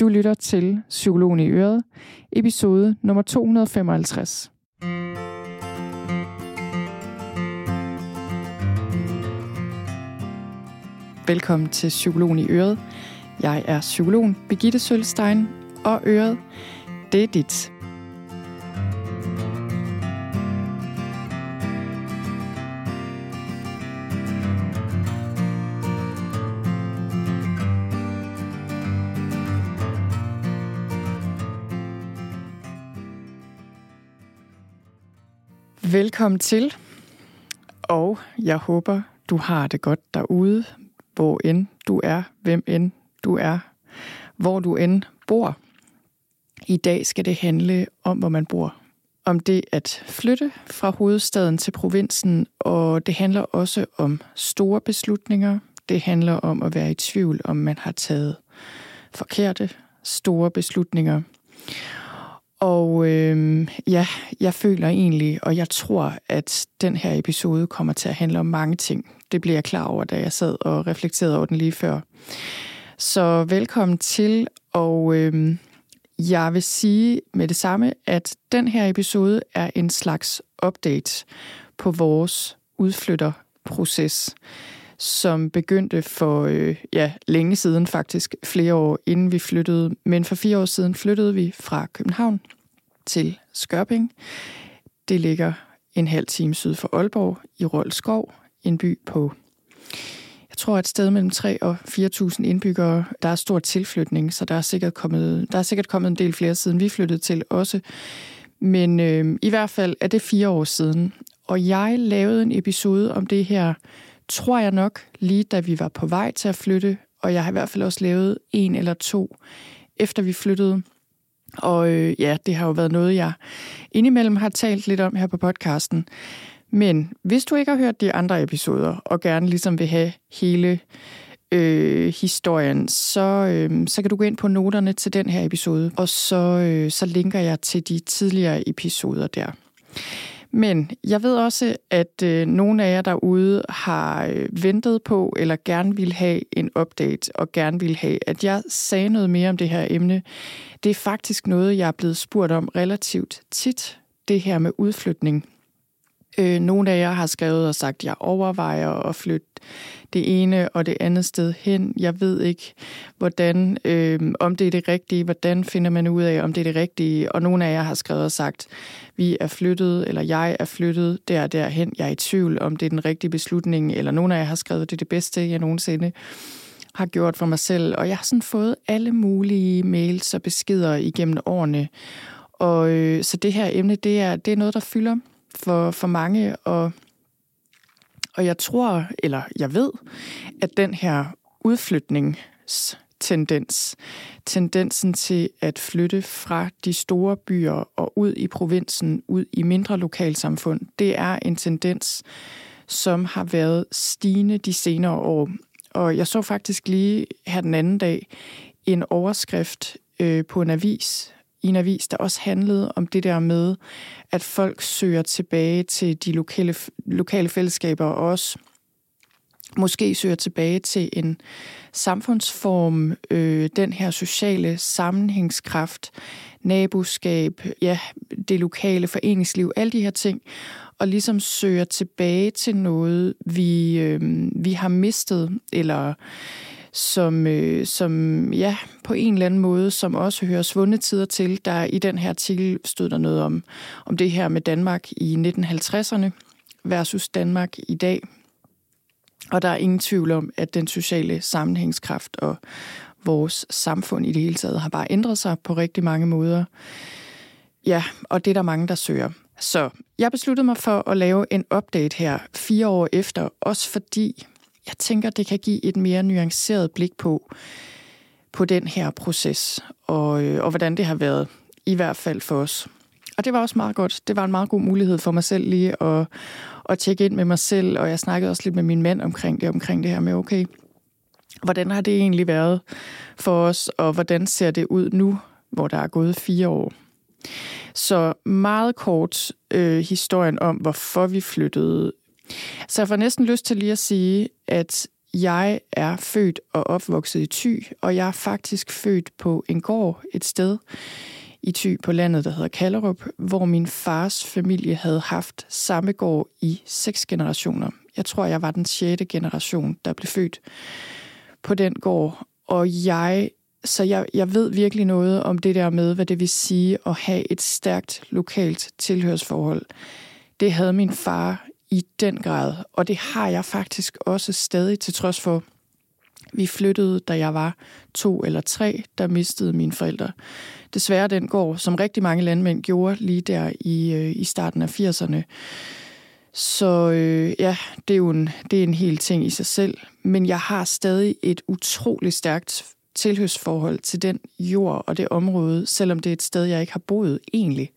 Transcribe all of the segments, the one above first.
Du lytter til Psykologen i Øret, episode nummer 255. Velkommen til Psykologen i Øret. Jeg er psykologen Birgitte Sølstein, og Øret, det er dit. Velkommen til, og jeg håber, du har det godt derude, hvor end du er, hvem end du er, hvor du end bor. I dag skal det handle om, hvor man bor. Om det at flytte fra hovedstaden til provinsen, og det handler også om store beslutninger. Det handler om at være i tvivl, om man har taget forkerte, store beslutninger. Og øh, ja, jeg føler egentlig, og jeg tror, at den her episode kommer til at handle om mange ting. Det blev jeg klar over, da jeg sad og reflekterede over den lige før. Så velkommen til, og øh, jeg vil sige med det samme, at den her episode er en slags update på vores udflytterproces som begyndte for øh, ja, længe siden faktisk, flere år inden vi flyttede. Men for fire år siden flyttede vi fra København til Skørping. Det ligger en halv time syd for Aalborg i Rolskov, en by på, jeg tror et sted mellem 3 og 4.000 indbyggere. Der er stor tilflytning, så der er sikkert kommet, der er sikkert kommet en del flere siden vi flyttede til også. Men øh, i hvert fald er det fire år siden, og jeg lavede en episode om det her tror jeg nok, lige da vi var på vej til at flytte, og jeg har i hvert fald også lavet en eller to, efter vi flyttede. Og øh, ja, det har jo været noget, jeg indimellem har talt lidt om her på podcasten. Men hvis du ikke har hørt de andre episoder, og gerne ligesom vil have hele øh, historien, så, øh, så kan du gå ind på noterne til den her episode, og så, øh, så linker jeg til de tidligere episoder der. Men jeg ved også, at øh, nogle af jer derude har øh, ventet på, eller gerne vil have en update, og gerne vil have, at jeg sagde noget mere om det her emne. Det er faktisk noget, jeg er blevet spurgt om relativt tit, det her med udflytning. Øh, nogle af jer har skrevet og sagt, at jeg overvejer at flytte det ene og det andet sted hen. Jeg ved ikke, hvordan, øh, om det er det rigtige, hvordan finder man ud af, om det er det rigtige. Og nogle af jer har skrevet og sagt, vi er flyttet, eller jeg er flyttet der derhen. Jeg er i tvivl, om det er den rigtige beslutning, eller nogle af jer har skrevet, det er det bedste, jeg nogensinde har gjort for mig selv. Og jeg har sådan fået alle mulige mails og beskeder igennem årene. Og øh, så det her emne, det er, det er noget, der fylder for, for mange, og, og jeg tror, eller jeg ved, at den her udflytningstendens, tendensen til at flytte fra de store byer og ud i provinsen, ud i mindre lokalsamfund, det er en tendens, som har været stigende de senere år. Og jeg så faktisk lige her den anden dag en overskrift øh, på en avis, i en avis, der også handlede om det der med, at folk søger tilbage til de lokale, lokale fællesskaber, og også måske søger tilbage til en samfundsform, øh, den her sociale sammenhængskraft, naboskab, ja, det lokale foreningsliv, alle de her ting, og ligesom søger tilbage til noget, vi, øh, vi har mistet, eller som, øh, som ja, på en eller anden måde, som også hører svundne tider til. Der i den her artikel stod der noget om, om det her med Danmark i 1950'erne versus Danmark i dag. Og der er ingen tvivl om, at den sociale sammenhængskraft og vores samfund i det hele taget har bare ændret sig på rigtig mange måder. Ja, og det er der mange, der søger. Så jeg besluttede mig for at lave en update her fire år efter, også fordi jeg tænker, det kan give et mere nuanceret blik på, på den her proces, og, øh, og hvordan det har været, i hvert fald for os. Og det var også meget godt. Det var en meget god mulighed for mig selv lige at, at tjekke ind med mig selv, og jeg snakkede også lidt med min mand omkring det, omkring det her med, okay, hvordan har det egentlig været for os, og hvordan ser det ud nu, hvor der er gået fire år? Så meget kort øh, historien om, hvorfor vi flyttede så jeg får næsten lyst til lige at sige, at Jeg er født og opvokset i Thy, og jeg er faktisk født på en gård et sted i Thy på landet, der hedder Kallerup, hvor min fars familie havde haft samme gård i seks generationer. Jeg tror, jeg var den sjette generation, der blev født på den gård. Og jeg, så jeg, jeg ved virkelig noget om det der med, hvad det vil sige at have et stærkt lokalt tilhørsforhold. Det havde min far i den grad, og det har jeg faktisk også stadig, til trods for, vi flyttede, da jeg var to eller tre, der mistede mine forældre. Desværre den går, som rigtig mange landmænd gjorde lige der i, øh, i starten af 80'erne. Så øh, ja, det er jo en, det er en hel ting i sig selv. Men jeg har stadig et utroligt stærkt tilhørsforhold til den jord og det område, selvom det er et sted, jeg ikke har boet egentlig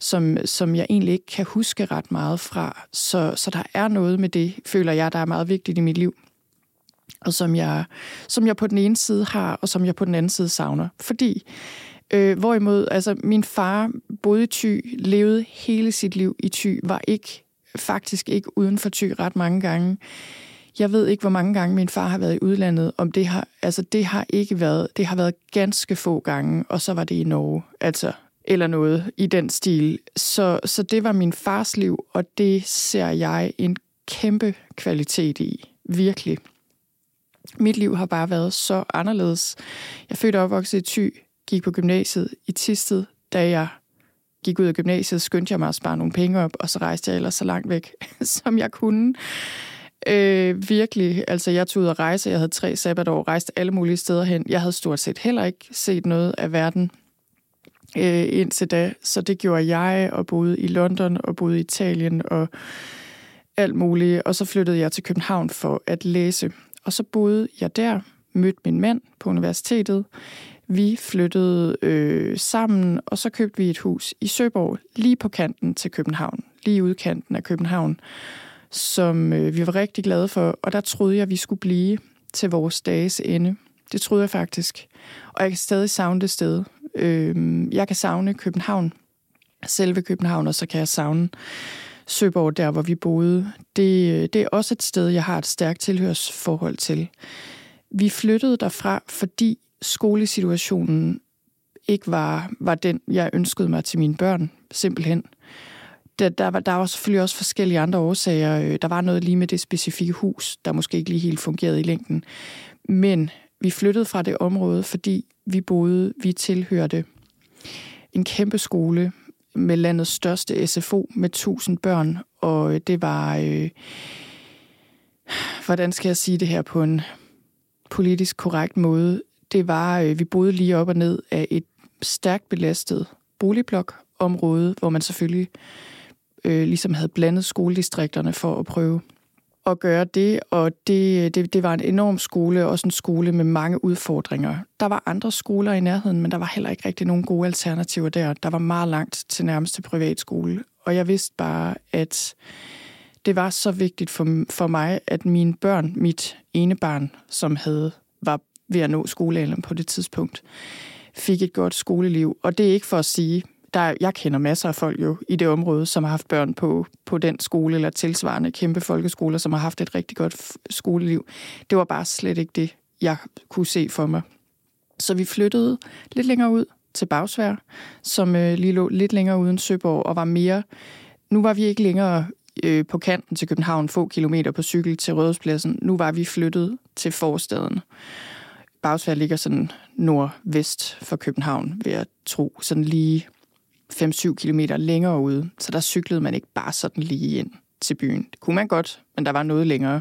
som, som jeg egentlig ikke kan huske ret meget fra. Så, så der er noget med det, føler jeg, der er meget vigtigt i mit liv. Og som jeg, som jeg på den ene side har, og som jeg på den anden side savner. Fordi, øh, hvorimod, altså min far boede i Thy, levede hele sit liv i Thy, var ikke faktisk ikke uden for Thy ret mange gange. Jeg ved ikke, hvor mange gange min far har været i udlandet. Om det har, altså det har ikke været, det har været ganske få gange, og så var det i Norge. Altså, eller noget i den stil. Så, så det var min fars liv, og det ser jeg en kæmpe kvalitet i. Virkelig. Mit liv har bare været så anderledes. Jeg er født og opvokset i Thy, gik på gymnasiet i Tisted. Da jeg gik ud af gymnasiet, skyndte jeg mig at spare nogle penge op, og så rejste jeg ellers så langt væk, som jeg kunne. Øh, virkelig, altså jeg tog ud at rejse, jeg havde tre sabbatår, rejste alle mulige steder hen. Jeg havde stort set heller ikke set noget af verden øh, indtil da. Så det gjorde jeg, og boede i London, og boede i Italien, og alt muligt. Og så flyttede jeg til København for at læse. Og så boede jeg der, mødte min mand på universitetet. Vi flyttede øh, sammen, og så købte vi et hus i Søborg, lige på kanten til København, lige udkanten af København, som øh, vi var rigtig glade for. Og der troede jeg, vi skulle blive til vores dages ende. Det troede jeg faktisk. Og jeg kan stadig savne det sted. Øh, jeg kan savne København, selve København, og så kan jeg savne Søborg, der hvor vi boede. Det, øh, det er også et sted, jeg har et stærkt tilhørsforhold til. Vi flyttede derfra, fordi skolesituationen ikke var, var den, jeg ønskede mig til mine børn, simpelthen. Der, der, var, der var selvfølgelig også forskellige andre årsager. Øh, der var noget lige med det specifikke hus, der måske ikke lige helt fungerede i længden. Men vi flyttede fra det område, fordi vi boede, vi tilhørte. En kæmpe skole med landets største SFO med 1000 børn, og øh, det var, øh, hvordan skal jeg sige det her på en politisk korrekt måde, det var, øh, vi boede lige op og ned af et stærkt belastet boligblokområde, hvor man selvfølgelig øh, ligesom havde blandet skoledistrikterne for at prøve at gøre det, og det, det, det var en enorm skole, også en skole med mange udfordringer. Der var andre skoler i nærheden, men der var heller ikke rigtig nogen gode alternativer der. Der var meget langt til nærmeste privatskole, og jeg vidste bare, at det var så vigtigt for, for mig, at mine børn, mit ene barn, som havde var ved at nå skolealderen på det tidspunkt, fik et godt skoleliv. Og det er ikke for at sige, der, jeg kender masser af folk jo i det område, som har haft børn på, på den skole eller tilsvarende kæmpe folkeskoler, som har haft et rigtig godt skoleliv. Det var bare slet ikke det, jeg kunne se for mig. Så vi flyttede lidt længere ud til Bagsvær, som øh, lige lå lidt længere uden Søborg og var mere... Nu var vi ikke længere øh, på kanten til København, få kilometer på cykel til Rødhuspladsen. Nu var vi flyttet til forstaden. Bagsvær ligger sådan nordvest for København, ved at tro. Sådan lige 5-7 km længere ude, så der cyklede man ikke bare sådan lige ind til byen. Det kunne man godt, men der var noget længere.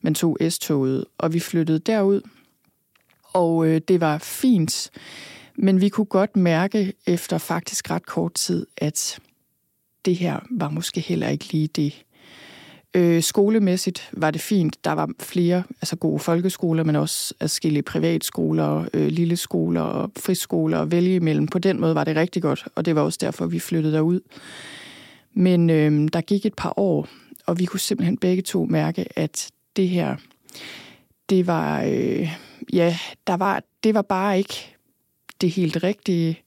Man tog S-toget, og vi flyttede derud, og øh, det var fint, men vi kunne godt mærke efter faktisk ret kort tid, at det her var måske heller ikke lige det, Øh, skolemæssigt var det fint. Der var flere altså gode folkeskoler, men også forskellige privatskoler, øh, lille skoler og friskoler at vælge imellem. På den måde var det rigtig godt, og det var også derfor, vi flyttede derud. Men øh, der gik et par år, og vi kunne simpelthen begge to mærke, at det her, det var, øh, ja, der var, det var bare ikke det helt rigtige,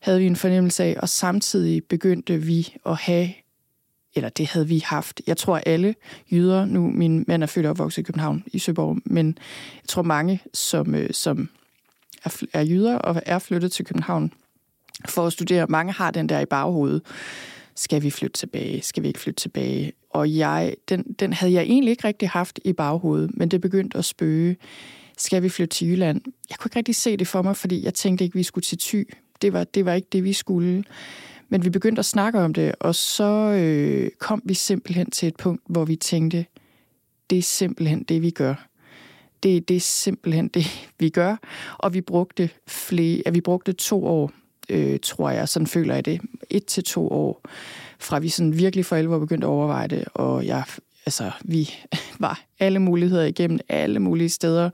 havde vi en fornemmelse af, og samtidig begyndte vi at have eller det havde vi haft. Jeg tror alle jyder, nu min mand er født og opvokset i København, i Søborg, men jeg tror mange, som, øh, som er, er jyder og er flyttet til København for at studere, mange har den der i baghovedet. Skal vi flytte tilbage? Skal vi ikke flytte tilbage? Og jeg, den, den havde jeg egentlig ikke rigtig haft i baghovedet, men det begyndte at spøge. Skal vi flytte til Jylland? Jeg kunne ikke rigtig se det for mig, fordi jeg tænkte ikke, vi skulle til Thy. Det var, det var ikke det, vi skulle. Men vi begyndte at snakke om det, og så øh, kom vi simpelthen til et punkt, hvor vi tænkte, det er simpelthen det, vi gør. Det, det er simpelthen det, vi gør. Og vi brugte, flere, ja, vi brugte to år, øh, tror jeg, sådan føler jeg det, et til to år, fra vi sådan virkelig for alvor begyndte at overveje det, og jeg, altså, vi var alle muligheder igennem alle mulige steder.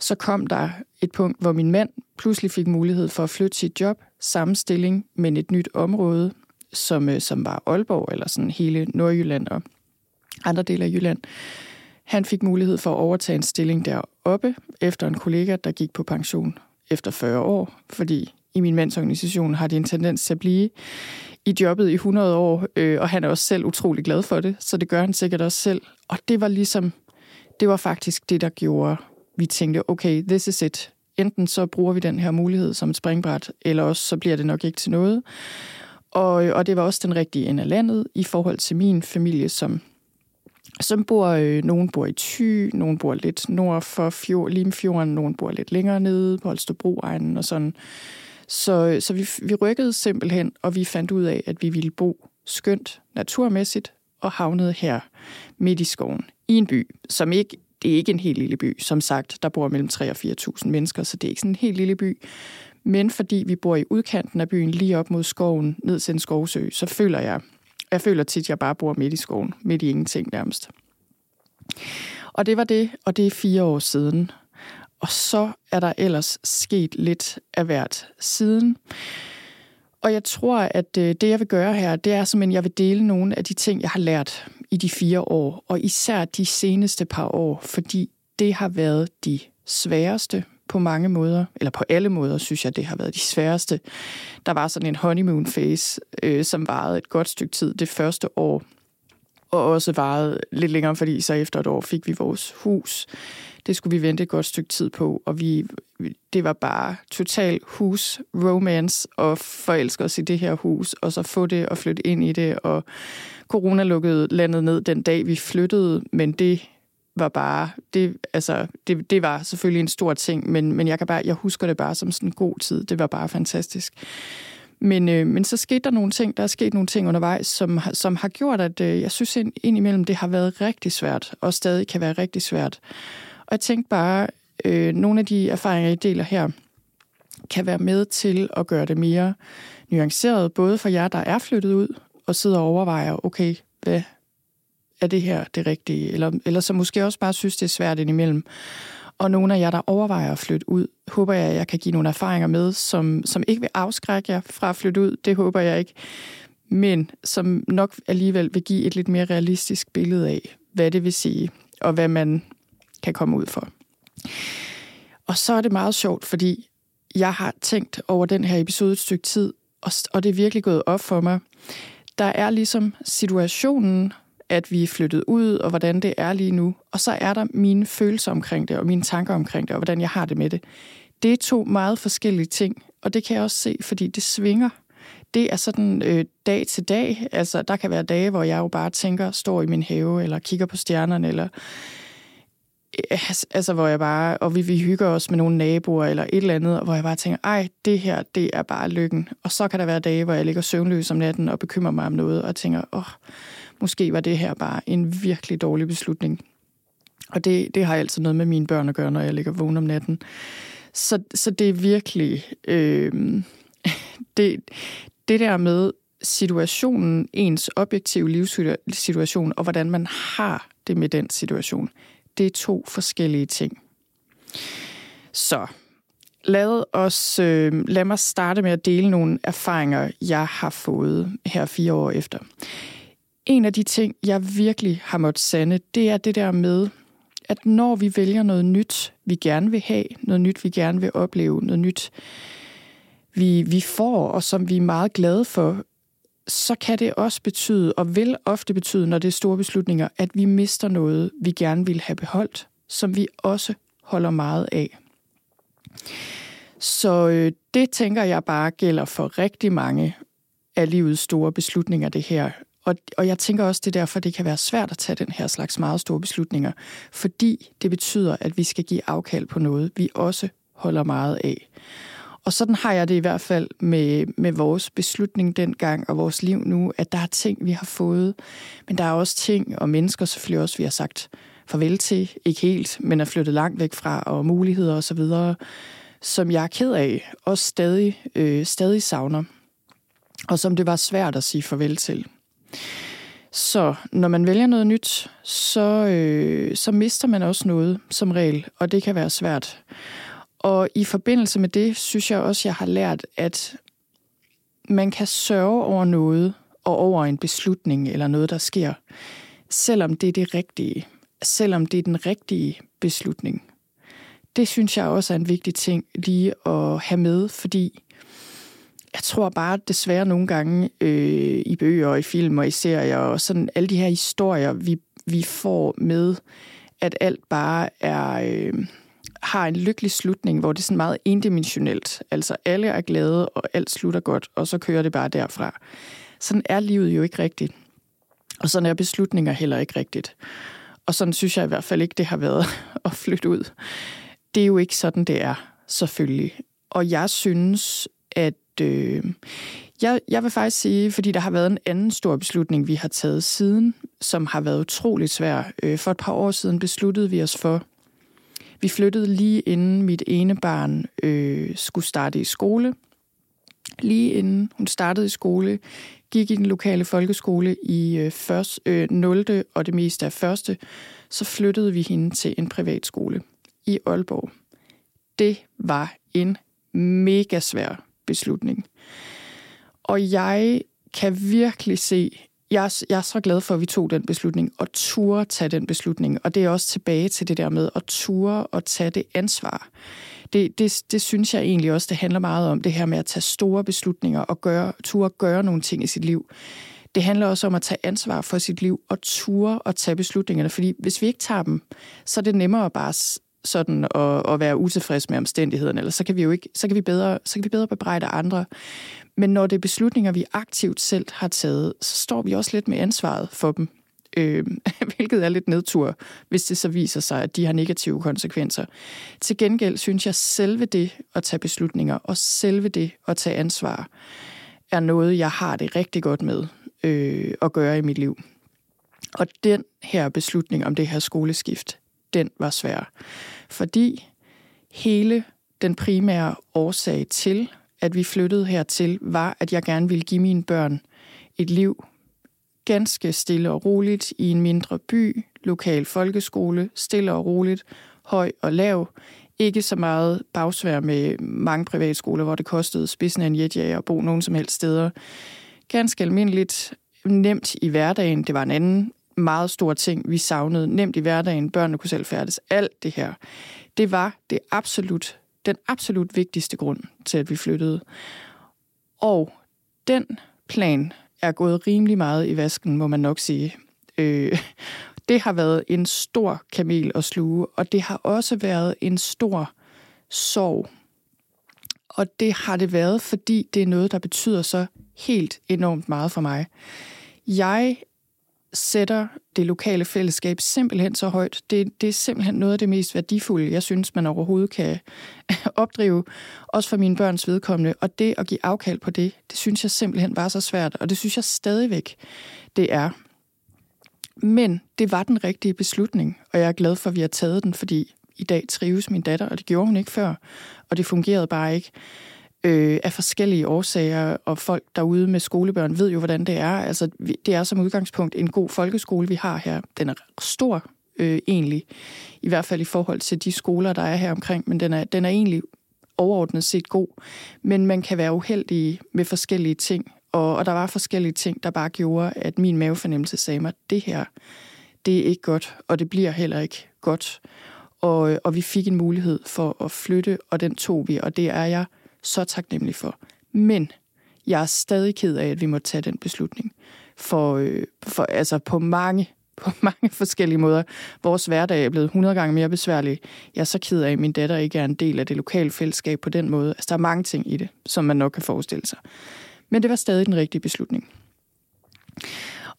Så kom der et punkt, hvor min mand pludselig fik mulighed for at flytte sit job, samme stilling, men et nyt område, som, øh, som var Aalborg, eller sådan hele Nordjylland og andre dele af Jylland. Han fik mulighed for at overtage en stilling deroppe, efter en kollega, der gik på pension efter 40 år, fordi i min mands organisation har de en tendens til at blive i jobbet i 100 år, øh, og han er også selv utrolig glad for det, så det gør han sikkert også selv. Og det var ligesom, det var faktisk det, der gjorde, vi tænkte, okay, this is it. Enten så bruger vi den her mulighed som et springbræt, eller også så bliver det nok ikke til noget. Og, og det var også den rigtige ende af landet i forhold til min familie, som, som bor, øh, nogen bor i Thy, nogen bor lidt nord for fjord, Limfjorden, nogen bor lidt længere nede på Holstebro-egnen og sådan. Så, så vi, vi rykkede simpelthen, og vi fandt ud af, at vi ville bo skønt naturmæssigt og havnede her midt i skoven i en by, som ikke det er ikke en helt lille by. Som sagt, der bor mellem 3 og 4.000 mennesker, så det er ikke sådan en helt lille by. Men fordi vi bor i udkanten af byen, lige op mod skoven, ned til en skovsø, så føler jeg, jeg føler tit, at jeg bare bor midt i skoven, midt i ingenting nærmest. Og det var det, og det er fire år siden. Og så er der ellers sket lidt af hvert siden. Og jeg tror, at øh, det, jeg vil gøre her, det er simpelthen, at jeg vil dele nogle af de ting, jeg har lært i de fire år, og især de seneste par år, fordi det har været de sværeste på mange måder, eller på alle måder, synes jeg, det har været de sværeste. Der var sådan en honeymoon phase, øh, som varede et godt stykke tid det første år, og også varede lidt længere, fordi så efter et år fik vi vores hus. Det skulle vi vente et godt stykke tid på, og vi, det var bare total hus romance og forelske os i det her hus, og så få det og flytte ind i det, og corona lukkede landet ned den dag, vi flyttede, men det var bare, det, altså, det, det var selvfølgelig en stor ting, men, men jeg, kan bare, jeg husker det bare som sådan en god tid. Det var bare fantastisk. Men, øh, men så skete der nogle ting, der er sket nogle ting undervejs, som, som har gjort, at øh, jeg synes ind, indimellem, det har været rigtig svært, og stadig kan være rigtig svært. Og jeg tænkte bare, øh, nogle af de erfaringer, I deler her, kan være med til at gøre det mere nuanceret, både for jer, der er flyttet ud, og sidder og overvejer, okay, hvad er det her det rigtige? Eller, eller så måske også bare synes, det er svært indimellem. Og nogle af jer, der overvejer at flytte ud, håber jeg, at jeg kan give nogle erfaringer med, som, som ikke vil afskrække jer fra at flytte ud. Det håber jeg ikke. Men som nok alligevel vil give et lidt mere realistisk billede af, hvad det vil sige, og hvad man kan komme ud for. Og så er det meget sjovt, fordi jeg har tænkt over den her episode et stykke tid, og det er virkelig gået op for mig, der er ligesom situationen, at vi er flyttet ud, og hvordan det er lige nu. Og så er der mine følelser omkring det, og mine tanker omkring det, og hvordan jeg har det med det. Det er to meget forskellige ting, og det kan jeg også se, fordi det svinger. Det er sådan øh, dag til dag. Altså, der kan være dage, hvor jeg jo bare tænker, står i min have, eller kigger på stjernerne, eller øh, altså hvor jeg bare, og vi, vi hygger os med nogle naboer eller et eller andet, hvor jeg bare tænker, ej, det her, det er bare lykken. Og så kan der være dage, hvor jeg ligger søvnløs om natten og bekymrer mig om noget, og tænker, åh, oh, måske var det her bare en virkelig dårlig beslutning. Og det, det har altid noget med mine børn at gøre, når jeg ligger vågen om natten. Så, så det er virkelig, øh, det, det der med situationen, ens objektive livssituation, og hvordan man har det med den situation, det er to forskellige ting. Så lad, os, øh, lad mig starte med at dele nogle erfaringer, jeg har fået her fire år efter. En af de ting, jeg virkelig har måttet sande, det er det der med, at når vi vælger noget nyt, vi gerne vil have, noget nyt, vi gerne vil opleve, noget nyt, vi, vi får, og som vi er meget glade for, så kan det også betyde, og vil ofte betyde, når det er store beslutninger, at vi mister noget, vi gerne vil have beholdt, som vi også holder meget af. Så øh, det tænker jeg bare gælder for rigtig mange af livets store beslutninger, det her. Og, og jeg tænker også, det er derfor, det kan være svært at tage den her slags meget store beslutninger, fordi det betyder, at vi skal give afkald på noget, vi også holder meget af. Og sådan har jeg det i hvert fald med, med vores beslutning dengang og vores liv nu, at der er ting, vi har fået, men der er også ting og mennesker selvfølgelig også, vi har sagt farvel til, ikke helt, men er flyttet langt væk fra, og muligheder osv., som jeg er ked af, og stadig, øh, stadig savner, og som det var svært at sige farvel til. Så når man vælger noget nyt, så, øh, så mister man også noget som regel, og det kan være svært. Og i forbindelse med det, synes jeg også, jeg har lært, at man kan sørge over noget og over en beslutning eller noget, der sker, selvom det er det rigtige. Selvom det er den rigtige beslutning. Det synes jeg også er en vigtig ting lige at have med, fordi jeg tror bare desværre nogle gange øh, i bøger og i film og i serier og sådan alle de her historier, vi, vi får med, at alt bare er... Øh, har en lykkelig slutning, hvor det er sådan meget endimensionelt. Altså alle er glade, og alt slutter godt, og så kører det bare derfra. Sådan er livet jo ikke rigtigt. Og sådan er beslutninger heller ikke rigtigt. Og sådan synes jeg i hvert fald ikke, det har været at flytte ud. Det er jo ikke sådan, det er, selvfølgelig. Og jeg synes, at... Øh, jeg, jeg vil faktisk sige, fordi der har været en anden stor beslutning, vi har taget siden, som har været utrolig svær. Øh, for et par år siden besluttede vi os for, vi flyttede lige inden mit ene barn øh, skulle starte i skole. Lige inden hun startede i skole, gik i den lokale folkeskole i øh, først, øh, 0. og det meste af første, så flyttede vi hende til en privatskole i Aalborg. Det var en mega svær beslutning. Og jeg kan virkelig se jeg, jeg er så glad for, at vi tog den beslutning, og turde tage den beslutning. Og det er også tilbage til det der med at ture og tage det ansvar. Det, det, det synes jeg egentlig også, det handler meget om, det her med at tage store beslutninger og gøre, ture gøre nogle ting i sit liv. Det handler også om at tage ansvar for sit liv og ture og tage beslutningerne, fordi hvis vi ikke tager dem, så er det nemmere bare sådan at, at være utilfreds med omstændighederne, eller så kan vi jo ikke, så kan vi bedre, så kan vi bedre bebrejde andre. Men når det er beslutninger, vi aktivt selv har taget, så står vi også lidt med ansvaret for dem. Øh, hvilket er lidt nedtur, hvis det så viser sig, at de har negative konsekvenser. Til gengæld synes jeg, selve det at tage beslutninger, og selve det at tage ansvar, er noget, jeg har det rigtig godt med øh, at gøre i mit liv. Og den her beslutning om det her skoleskift, den var svær. Fordi hele den primære årsag til, at vi flyttede hertil, var, at jeg gerne ville give mine børn et liv ganske stille og roligt i en mindre by, lokal folkeskole, stille og roligt, høj og lav. Ikke så meget bagsvær med mange privatskoler, hvor det kostede spidsen af en jetjager at bo nogen som helst steder. Ganske almindeligt, nemt i hverdagen. Det var en anden meget store ting, vi savnede. Nemt i hverdagen, børnene kunne selv færdes. Alt det her. Det var det absolut den absolut vigtigste grund til, at vi flyttede. Og den plan er gået rimelig meget i vasken, må man nok sige. Øh, det har været en stor kamel at sluge, og det har også været en stor sorg. Og det har det været, fordi det er noget, der betyder så helt enormt meget for mig. Jeg sætter det lokale fællesskab simpelthen så højt. Det, det er simpelthen noget af det mest værdifulde, jeg synes, man overhovedet kan opdrive, også for mine børns vedkommende. Og det at give afkald på det, det synes jeg simpelthen var så svært, og det synes jeg stadigvæk, det er. Men det var den rigtige beslutning, og jeg er glad for, at vi har taget den, fordi i dag trives min datter, og det gjorde hun ikke før, og det fungerede bare ikke øh, af forskellige årsager, og folk derude med skolebørn ved jo, hvordan det er. Altså, det er som udgangspunkt en god folkeskole, vi har her. Den er stor øh, egentlig, i hvert fald i forhold til de skoler, der er her omkring, men den er, den er egentlig overordnet set god. Men man kan være uheldig med forskellige ting, og, og der var forskellige ting, der bare gjorde, at min mavefornemmelse sagde mig, det her, det er ikke godt, og det bliver heller ikke godt. Og, og vi fik en mulighed for at flytte, og den tog vi, og det er jeg så taknemmelig for. Men Jeg er stadig ked af, at vi må tage den beslutning. For, øh, for altså på mange, på mange forskellige måder. Vores hverdag er blevet 100 gange mere besværlig. Jeg er så ked af, at min datter ikke er en del af det lokale fællesskab på den måde. Altså, der er mange ting i det, som man nok kan forestille sig. Men det var stadig den rigtige beslutning.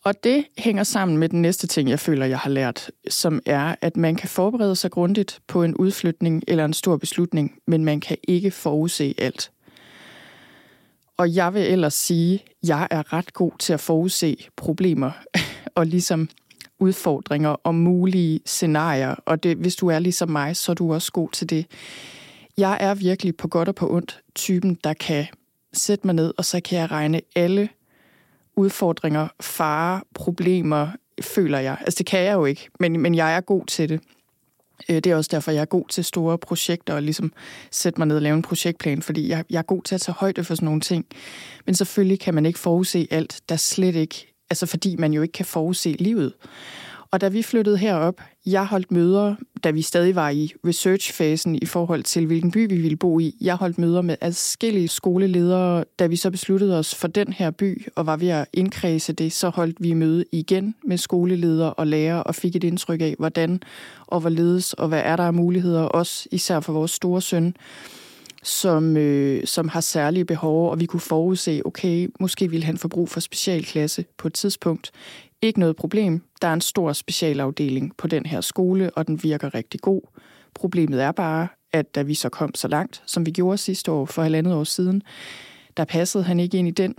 Og det hænger sammen med den næste ting, jeg føler, jeg har lært, som er, at man kan forberede sig grundigt på en udflytning eller en stor beslutning, men man kan ikke forudse alt. Og jeg vil ellers sige, at jeg er ret god til at forudse problemer og ligesom udfordringer og mulige scenarier. Og det, hvis du er ligesom mig, så er du også god til det. Jeg er virkelig på godt og på ondt typen, der kan sætte mig ned, og så kan jeg regne alle udfordringer, farer, problemer, føler jeg. Altså det kan jeg jo ikke, men, men jeg er god til det. Øh, det er også derfor, jeg er god til store projekter og ligesom sætte mig ned og lave en projektplan, fordi jeg, jeg er god til at tage højde for sådan nogle ting. Men selvfølgelig kan man ikke forudse alt, der slet ikke, altså fordi man jo ikke kan forudse livet. Og da vi flyttede herop, jeg holdt møder, da vi stadig var i researchfasen i forhold til, hvilken by vi ville bo i. Jeg holdt møder med adskillige skoleledere, da vi så besluttede os for den her by, og var ved at indkredse det, så holdt vi møde igen med skoleledere og lærere, og fik et indtryk af, hvordan og hvorledes, og hvad er der af muligheder, også især for vores store søn, som, øh, som har særlige behov, og vi kunne forudse, okay, måske ville han få brug for specialklasse på et tidspunkt, ikke noget problem. Der er en stor specialafdeling på den her skole, og den virker rigtig god. Problemet er bare, at da vi så kom så langt, som vi gjorde sidste år for halvandet år siden, der passede han ikke ind i den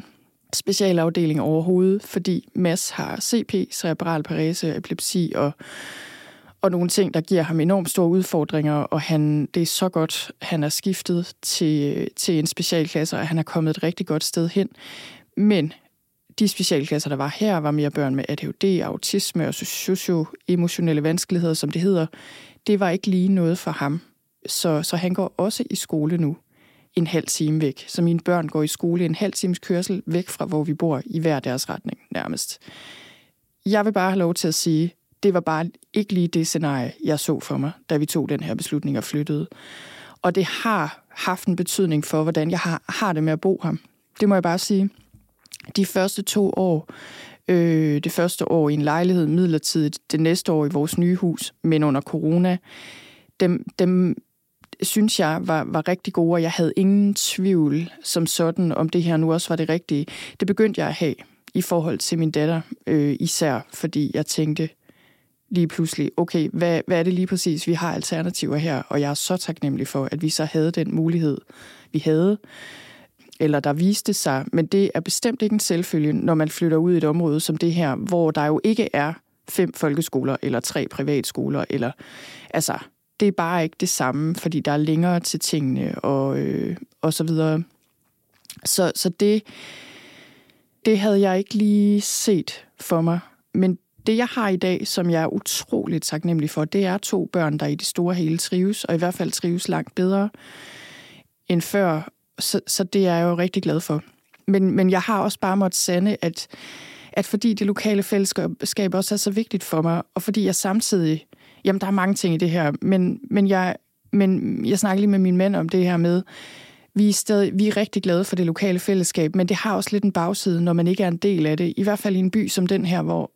specialafdeling overhovedet, fordi Mads har CP, cerebral parese, epilepsi og, og nogle ting, der giver ham enormt store udfordringer, og han, det er så godt, han er skiftet til, til en specialklasse, og han er kommet et rigtig godt sted hen. Men de specialklasser, der var her, var mere børn med ADHD, autisme og socio-emotionelle vanskeligheder, som det hedder. Det var ikke lige noget for ham. Så, så han går også i skole nu en halv time væk. Så mine børn går i skole en halv times kørsel væk fra, hvor vi bor, i hver deres retning nærmest. Jeg vil bare have lov til at sige, det var bare ikke lige det scenarie, jeg så for mig, da vi tog den her beslutning og flyttede. Og det har haft en betydning for, hvordan jeg har, har det med at bo her. Det må jeg bare sige de første to år, øh, det første år i en lejlighed midlertidigt, det næste år i vores nye hus, men under corona, dem, dem synes jeg var, var rigtig gode, og jeg havde ingen tvivl som sådan, om det her nu også var det rigtige. Det begyndte jeg at have i forhold til min datter, øh, især fordi jeg tænkte lige pludselig, okay, hvad, hvad er det lige præcis, vi har alternativer her, og jeg er så taknemmelig for, at vi så havde den mulighed, vi havde eller der viste sig, men det er bestemt ikke en selvfølge, når man flytter ud i et område som det her, hvor der jo ikke er fem folkeskoler eller tre privatskoler, eller altså, det er bare ikke det samme, fordi der er længere til tingene og, øh, og så videre. Så, så det, det havde jeg ikke lige set for mig. Men det, jeg har i dag, som jeg er utroligt taknemmelig for, det er to børn, der i det store hele trives, og i hvert fald trives langt bedre end før, så, så det er jeg jo rigtig glad for. Men, men jeg har også bare måttet sande, at, at fordi det lokale fællesskab også er så vigtigt for mig, og fordi jeg samtidig, jamen der er mange ting i det her, men, men, jeg, men jeg snakker lige med min mand om det her med, vi er, stadig, vi er rigtig glade for det lokale fællesskab, men det har også lidt en bagside, når man ikke er en del af det. I hvert fald i en by som den her, hvor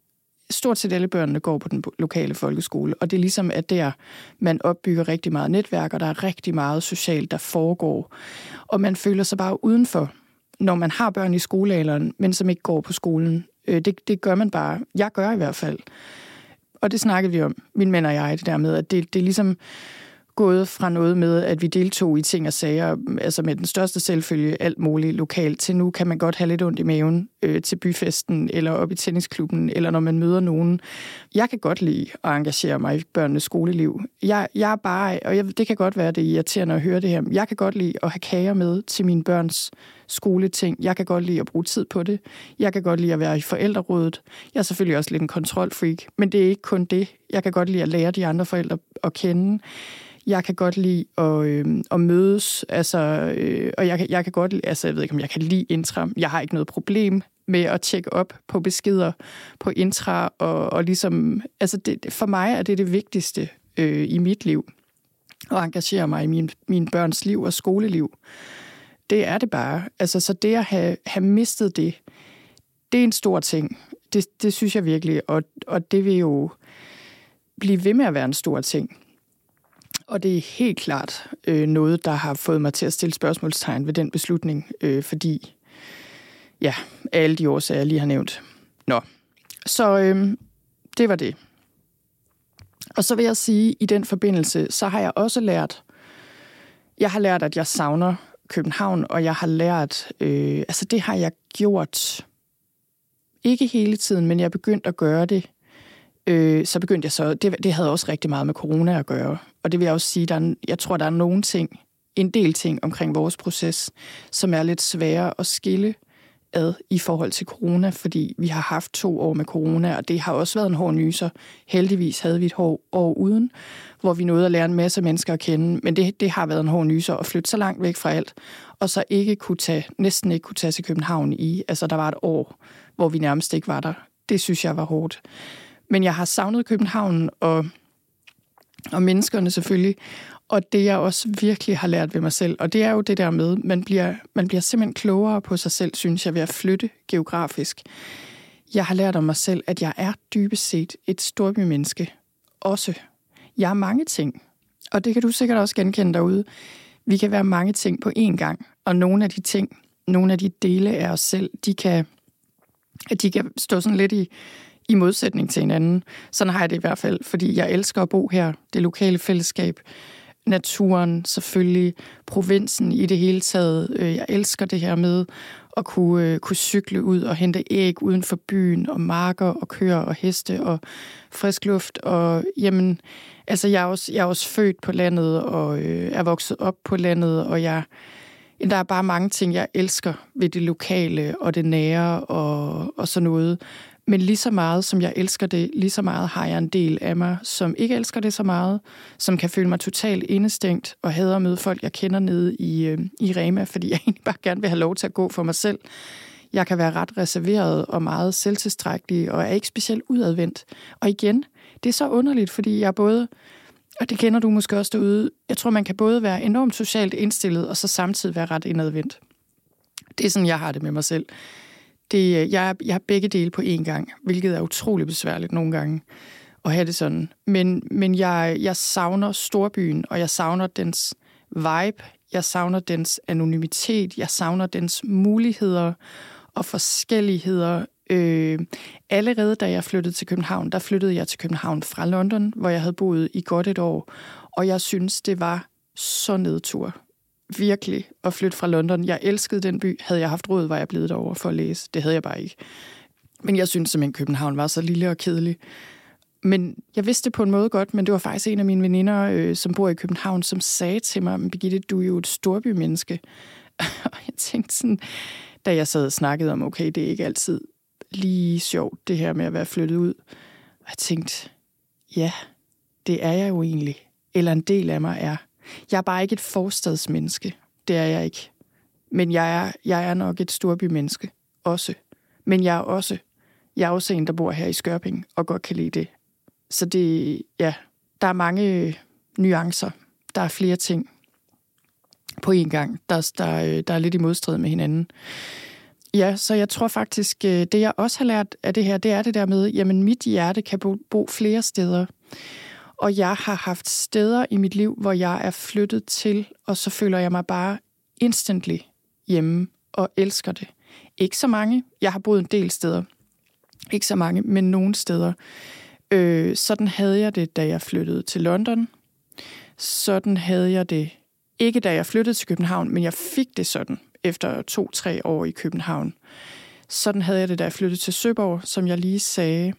stort set alle børnene går på den lokale folkeskole, og det er ligesom, at der man opbygger rigtig meget netværk, og der er rigtig meget socialt, der foregår. Og man føler sig bare udenfor, når man har børn i skolealderen, men som ikke går på skolen. Øh, det, det gør man bare. Jeg gør i hvert fald. Og det snakkede vi om, min mænd og jeg, det der med, at det, det er ligesom gået fra noget med, at vi deltog i ting og sager, mm, altså med den største selvfølge, alt muligt lokalt, til nu kan man godt have lidt ondt i maven øh, til byfesten, eller op i tennisklubben, eller når man møder nogen. Jeg kan godt lide at engagere mig i børnenes skoleliv. Jeg, jeg er bare, og jeg, det kan godt være, det er irriterende at høre det her, jeg kan godt lide at have kager med til mine børns skoleting. Jeg kan godt lide at bruge tid på det. Jeg kan godt lide at være i forældrerådet. Jeg er selvfølgelig også lidt en kontrolfreak, men det er ikke kun det. Jeg kan godt lide at lære de andre forældre at kende. Jeg kan godt lide at, øh, at mødes, altså, øh, og jeg, jeg kan godt, altså jeg ved ikke, om jeg kan lide intra. Jeg har ikke noget problem med at tjekke op på beskeder på intra, og, og ligesom, altså det, for mig er det det vigtigste øh, i mit liv, at engagere mig i min, min børns liv og skoleliv. Det er det bare. Altså, så det at have, have mistet det, det er en stor ting. Det, det synes jeg virkelig, og, og det vil jo blive ved med at være en stor ting. Og det er helt klart øh, noget, der har fået mig til at stille spørgsmålstegn ved den beslutning, øh, fordi, ja, alle de årsager, jeg lige har nævnt. Nå, så øh, det var det. Og så vil jeg sige, i den forbindelse, så har jeg også lært, jeg har lært, at jeg savner København, og jeg har lært, øh, altså det har jeg gjort, ikke hele tiden, men jeg begyndte at gøre det. Øh, så begyndte jeg så, det, det havde også rigtig meget med corona at gøre. Og det vil jeg også sige, der er, jeg tror, der er nogle ting, en del ting omkring vores proces, som er lidt svære at skille ad i forhold til corona, fordi vi har haft to år med corona, og det har også været en hård nyser. Heldigvis havde vi et hård år uden, hvor vi nåede at lære en masse mennesker at kende, men det, det har været en hård nyser at flytte så langt væk fra alt, og så ikke kunne tage, næsten ikke kunne tage til København i, altså der var et år, hvor vi nærmest ikke var der. Det synes jeg var hårdt. Men jeg har savnet København og, og menneskerne selvfølgelig, og det jeg også virkelig har lært ved mig selv, og det er jo det der med, man bliver, man bliver simpelthen klogere på sig selv, synes jeg, ved at flytte geografisk. Jeg har lært om mig selv, at jeg er dybest set et storbymenneske. Også. Jeg er mange ting, og det kan du sikkert også genkende derude. Vi kan være mange ting på én gang, og nogle af de ting, nogle af de dele af os selv, de kan, de kan stå sådan lidt i, i modsætning til hinanden. Sådan har jeg det i hvert fald, fordi jeg elsker at bo her, det lokale fællesskab naturen selvfølgelig, provinsen i det hele taget. Øh, jeg elsker det her med at kunne, øh, kunne cykle ud og hente æg uden for byen, og marker og køer og heste og frisk luft. Og jamen, altså jeg er også, jeg er også født på landet og øh, er vokset op på landet, og jeg, der er bare mange ting, jeg elsker ved det lokale og det nære og, og sådan noget. Men lige så meget, som jeg elsker det, lige så meget har jeg en del af mig, som ikke elsker det så meget, som kan føle mig totalt indestængt og hader at møde folk, jeg kender nede i, øh, i Rema, fordi jeg egentlig bare gerne vil have lov til at gå for mig selv. Jeg kan være ret reserveret og meget selvtilstrækkelig, og er ikke specielt udadvendt. Og igen, det er så underligt, fordi jeg både, og det kender du måske også derude, jeg tror, man kan både være enormt socialt indstillet, og så samtidig være ret indadvendt. Det er sådan, jeg har det med mig selv. Det, øh, jeg, jeg har begge dele på én gang, hvilket er utrolig besværligt nogle gange at have det sådan. Men, men jeg, jeg savner storbyen, og jeg savner dens vibe, jeg savner dens anonymitet, jeg savner dens muligheder og forskelligheder. Øh, allerede da jeg flyttede til København, der flyttede jeg til København fra London, hvor jeg havde boet i godt et år, og jeg synes, det var så nedtur virkelig at flytte fra London. Jeg elskede den by. Havde jeg haft råd, var jeg blevet derover for at læse. Det havde jeg bare ikke. Men jeg synes simpelthen, København var så lille og kedelig. Men jeg vidste det på en måde godt, men det var faktisk en af mine veninder, øh, som bor i København, som sagde til mig, Birgitte, du er jo et storbymenneske. og jeg tænkte sådan, da jeg sad og snakkede om, okay, det er ikke altid lige sjovt, det her med at være flyttet ud. Og jeg tænkte, ja, det er jeg jo egentlig. Eller en del af mig er. Jeg er bare ikke et forstadsmenneske. Det er jeg ikke. Men jeg er, jeg er nok et storbymenneske også. Men jeg er også, jeg er også en, der bor her i Skørping og godt kan lide det. Så det, ja, der er mange nuancer. Der er flere ting på en gang, der, der, der er lidt i modstrid med hinanden. Ja, så jeg tror faktisk, øh, det jeg også har lært af det her, det er det der med, jamen mit hjerte kan bo, bo flere steder. Og jeg har haft steder i mit liv, hvor jeg er flyttet til, og så føler jeg mig bare instantly hjemme og elsker det. Ikke så mange. Jeg har boet en del steder. Ikke så mange, men nogle steder. Øh, sådan havde jeg det, da jeg flyttede til London. Sådan havde jeg det ikke da jeg flyttede til København, men jeg fik det sådan efter to-tre år i København. Sådan havde jeg det, da jeg flyttede til Søborg, som jeg lige sagde.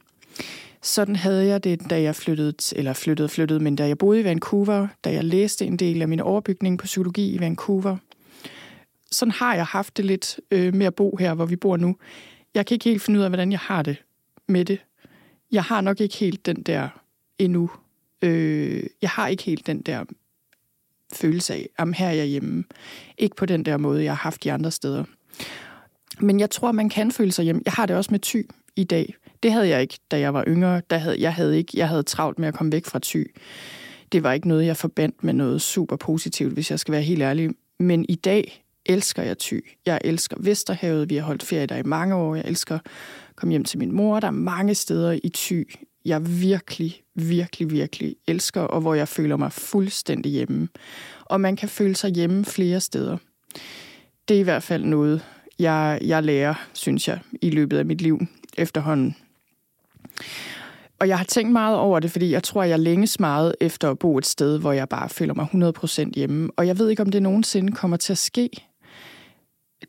Sådan havde jeg det, da jeg flyttede, eller flyttede flyttede, men da jeg boede i Vancouver, da jeg læste en del af min overbygning på psykologi i Vancouver. Sådan har jeg haft det lidt øh, med at bo her, hvor vi bor nu. Jeg kan ikke helt finde ud af, hvordan jeg har det med det. Jeg har nok ikke helt den der endnu. Øh, jeg har ikke helt den der følelse af, om her er jeg hjemme. Ikke på den der måde, jeg har haft de andre steder. Men jeg tror, man kan føle sig hjemme. Jeg har det også med ty i dag. Det havde jeg ikke, da jeg var yngre. Der havde, jeg, havde ikke, jeg havde travlt med at komme væk fra ty. Det var ikke noget, jeg forbandt med noget super positivt, hvis jeg skal være helt ærlig. Men i dag elsker jeg Thy. Jeg elsker Vesterhavet. Vi har holdt ferie der i mange år. Jeg elsker at komme hjem til min mor. Der er mange steder i Thy, jeg virkelig, virkelig, virkelig elsker, og hvor jeg føler mig fuldstændig hjemme. Og man kan føle sig hjemme flere steder. Det er i hvert fald noget, jeg, jeg lærer, synes jeg, i løbet af mit liv efterhånden. Og jeg har tænkt meget over det, fordi jeg tror, jeg længes meget efter at bo et sted, hvor jeg bare føler mig 100% hjemme. Og jeg ved ikke, om det nogensinde kommer til at ske.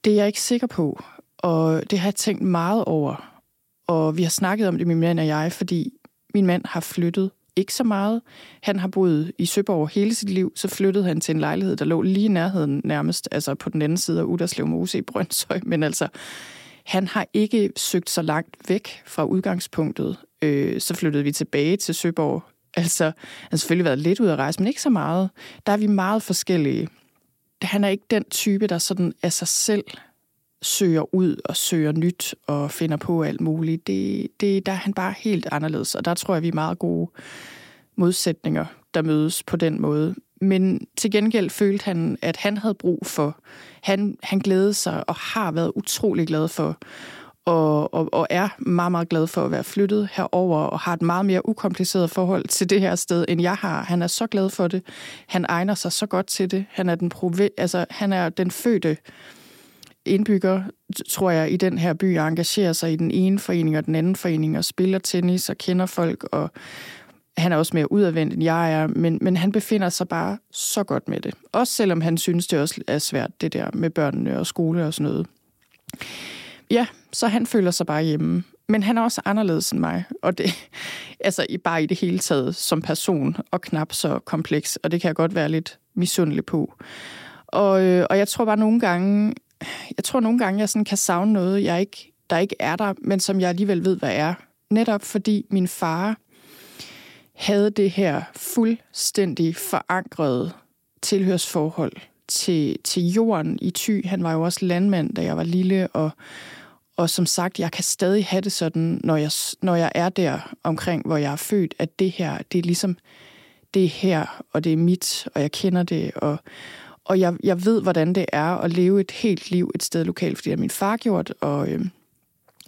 Det er jeg ikke sikker på. Og det har jeg tænkt meget over. Og vi har snakket om det, min mand og jeg, fordi min mand har flyttet ikke så meget. Han har boet i Søborg hele sit liv, så flyttede han til en lejlighed, der lå lige i nærheden nærmest, altså på den anden side af Uderslev Mose i Brøndshøj, men altså, han har ikke søgt så langt væk fra udgangspunktet. Øh, så flyttede vi tilbage til Søborg. Altså, han har selvfølgelig været lidt ud at rejse, men ikke så meget. Der er vi meget forskellige. Han er ikke den type, der sådan af sig selv søger ud og søger nyt og finder på alt muligt. Det, det, der er han bare helt anderledes, og der tror jeg, vi er meget gode modsætninger, der mødes på den måde. Men til gengæld følte han, at han havde brug for, han, han glædede sig og har været utrolig glad for, og, og, og er meget, meget glad for at være flyttet herover og har et meget mere ukompliceret forhold til det her sted, end jeg har. Han er så glad for det. Han egner sig så godt til det. Han er den, provi- altså, han er den fødte indbygger, tror jeg, i den her by engagerer sig i den ene forening og den anden forening og spiller tennis og kender folk, og han er også mere udadvendt, end jeg er, men, men han befinder sig bare så godt med det. Også selvom han synes, det også er svært, det der med børnene og skole og sådan noget. Ja, så han føler sig bare hjemme. Men han er også anderledes end mig, og det, altså bare i det hele taget som person, og knap så kompleks, og det kan jeg godt være lidt misundelig på. Og, øh, og jeg tror bare nogle gange, jeg tror nogle gange, jeg sådan kan savne noget, jeg ikke, der ikke er der, men som jeg alligevel ved, hvad er. Netop fordi min far havde det her fuldstændig forankrede tilhørsforhold til, til jorden i Thy. Han var jo også landmand, da jeg var lille, og, og som sagt, jeg kan stadig have det sådan, når jeg, når jeg er der omkring, hvor jeg er født, at det her, det er ligesom, det er her, og det er mit, og jeg kender det, og, og jeg, jeg ved, hvordan det er at leve et helt liv et sted lokalt, fordi det har min far gjort, og, øh,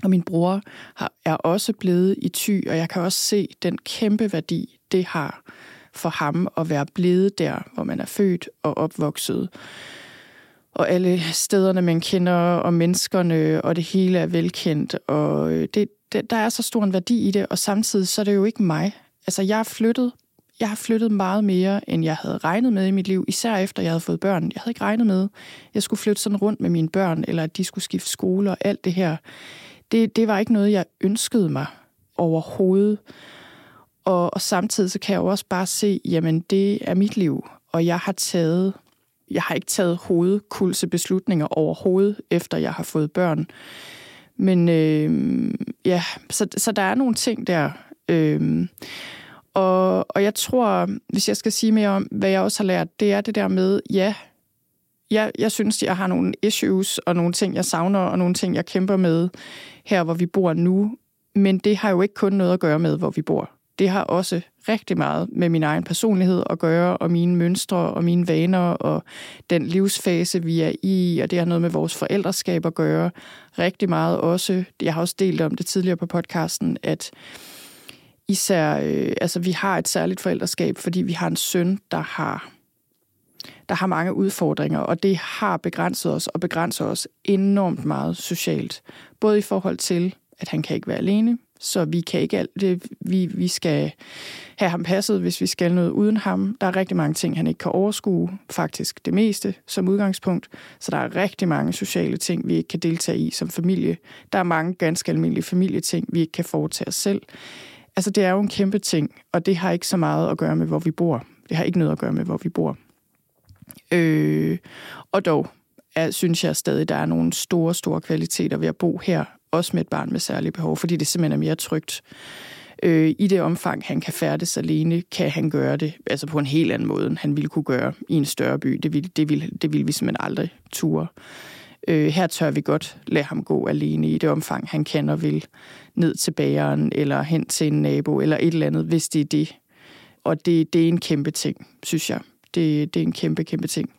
og min bror har, er også blevet i ty, og jeg kan også se den kæmpe værdi, det har for ham at være blevet der, hvor man er født og opvokset. Og alle stederne, man kender, og menneskerne, og det hele er velkendt. Og øh, det, det, der er så stor en værdi i det, og samtidig så er det jo ikke mig. Altså, jeg er flyttet jeg har flyttet meget mere, end jeg havde regnet med i mit liv, især efter jeg havde fået børn. Jeg havde ikke regnet med, at jeg skulle flytte sådan rundt med mine børn, eller at de skulle skifte skole og alt det her. Det, det var ikke noget, jeg ønskede mig overhovedet. Og, og samtidig så kan jeg jo også bare se, jamen det er mit liv, og jeg har taget, jeg har ikke taget hovedkulse beslutninger overhovedet, efter jeg har fået børn. Men øh, ja, så, så der er nogle ting der. Øh, og, og jeg tror, hvis jeg skal sige mere om, hvad jeg også har lært, det er det der med, ja, jeg, jeg synes, jeg har nogle issues og nogle ting, jeg savner, og nogle ting, jeg kæmper med her, hvor vi bor nu. Men det har jo ikke kun noget at gøre med, hvor vi bor. Det har også rigtig meget med min egen personlighed at gøre, og mine mønstre og mine vaner, og den livsfase, vi er i, og det har noget med vores forældreskab at gøre. Rigtig meget også. Jeg har også delt om det tidligere på podcasten, at især, øh, altså vi har et særligt forældreskab, fordi vi har en søn, der har, der har mange udfordringer, og det har begrænset os og begrænser os enormt meget socialt. Både i forhold til, at han kan ikke være alene, så vi kan ikke alt det, vi, vi skal have ham passet, hvis vi skal noget uden ham. Der er rigtig mange ting, han ikke kan overskue, faktisk det meste som udgangspunkt. Så der er rigtig mange sociale ting, vi ikke kan deltage i som familie. Der er mange ganske almindelige familieting, vi ikke kan foretage os selv. Altså, det er jo en kæmpe ting, og det har ikke så meget at gøre med, hvor vi bor. Det har ikke noget at gøre med, hvor vi bor. Øh, og dog er, synes jeg stadig, der er nogle store, store kvaliteter ved at bo her, også med et barn med særlige behov, fordi det simpelthen er mere trygt. Øh, I det omfang, han kan færdes alene, kan han gøre det altså på en helt anden måde, end han ville kunne gøre i en større by. Det ville, det ville, det ville vi simpelthen aldrig ture. Øh, her tør vi godt lade ham gå alene i det omfang, han kan og vil ned til bageren, eller hen til en nabo, eller et eller andet, hvis det er det. Og det, det er en kæmpe ting, synes jeg. Det, det er en kæmpe, kæmpe ting.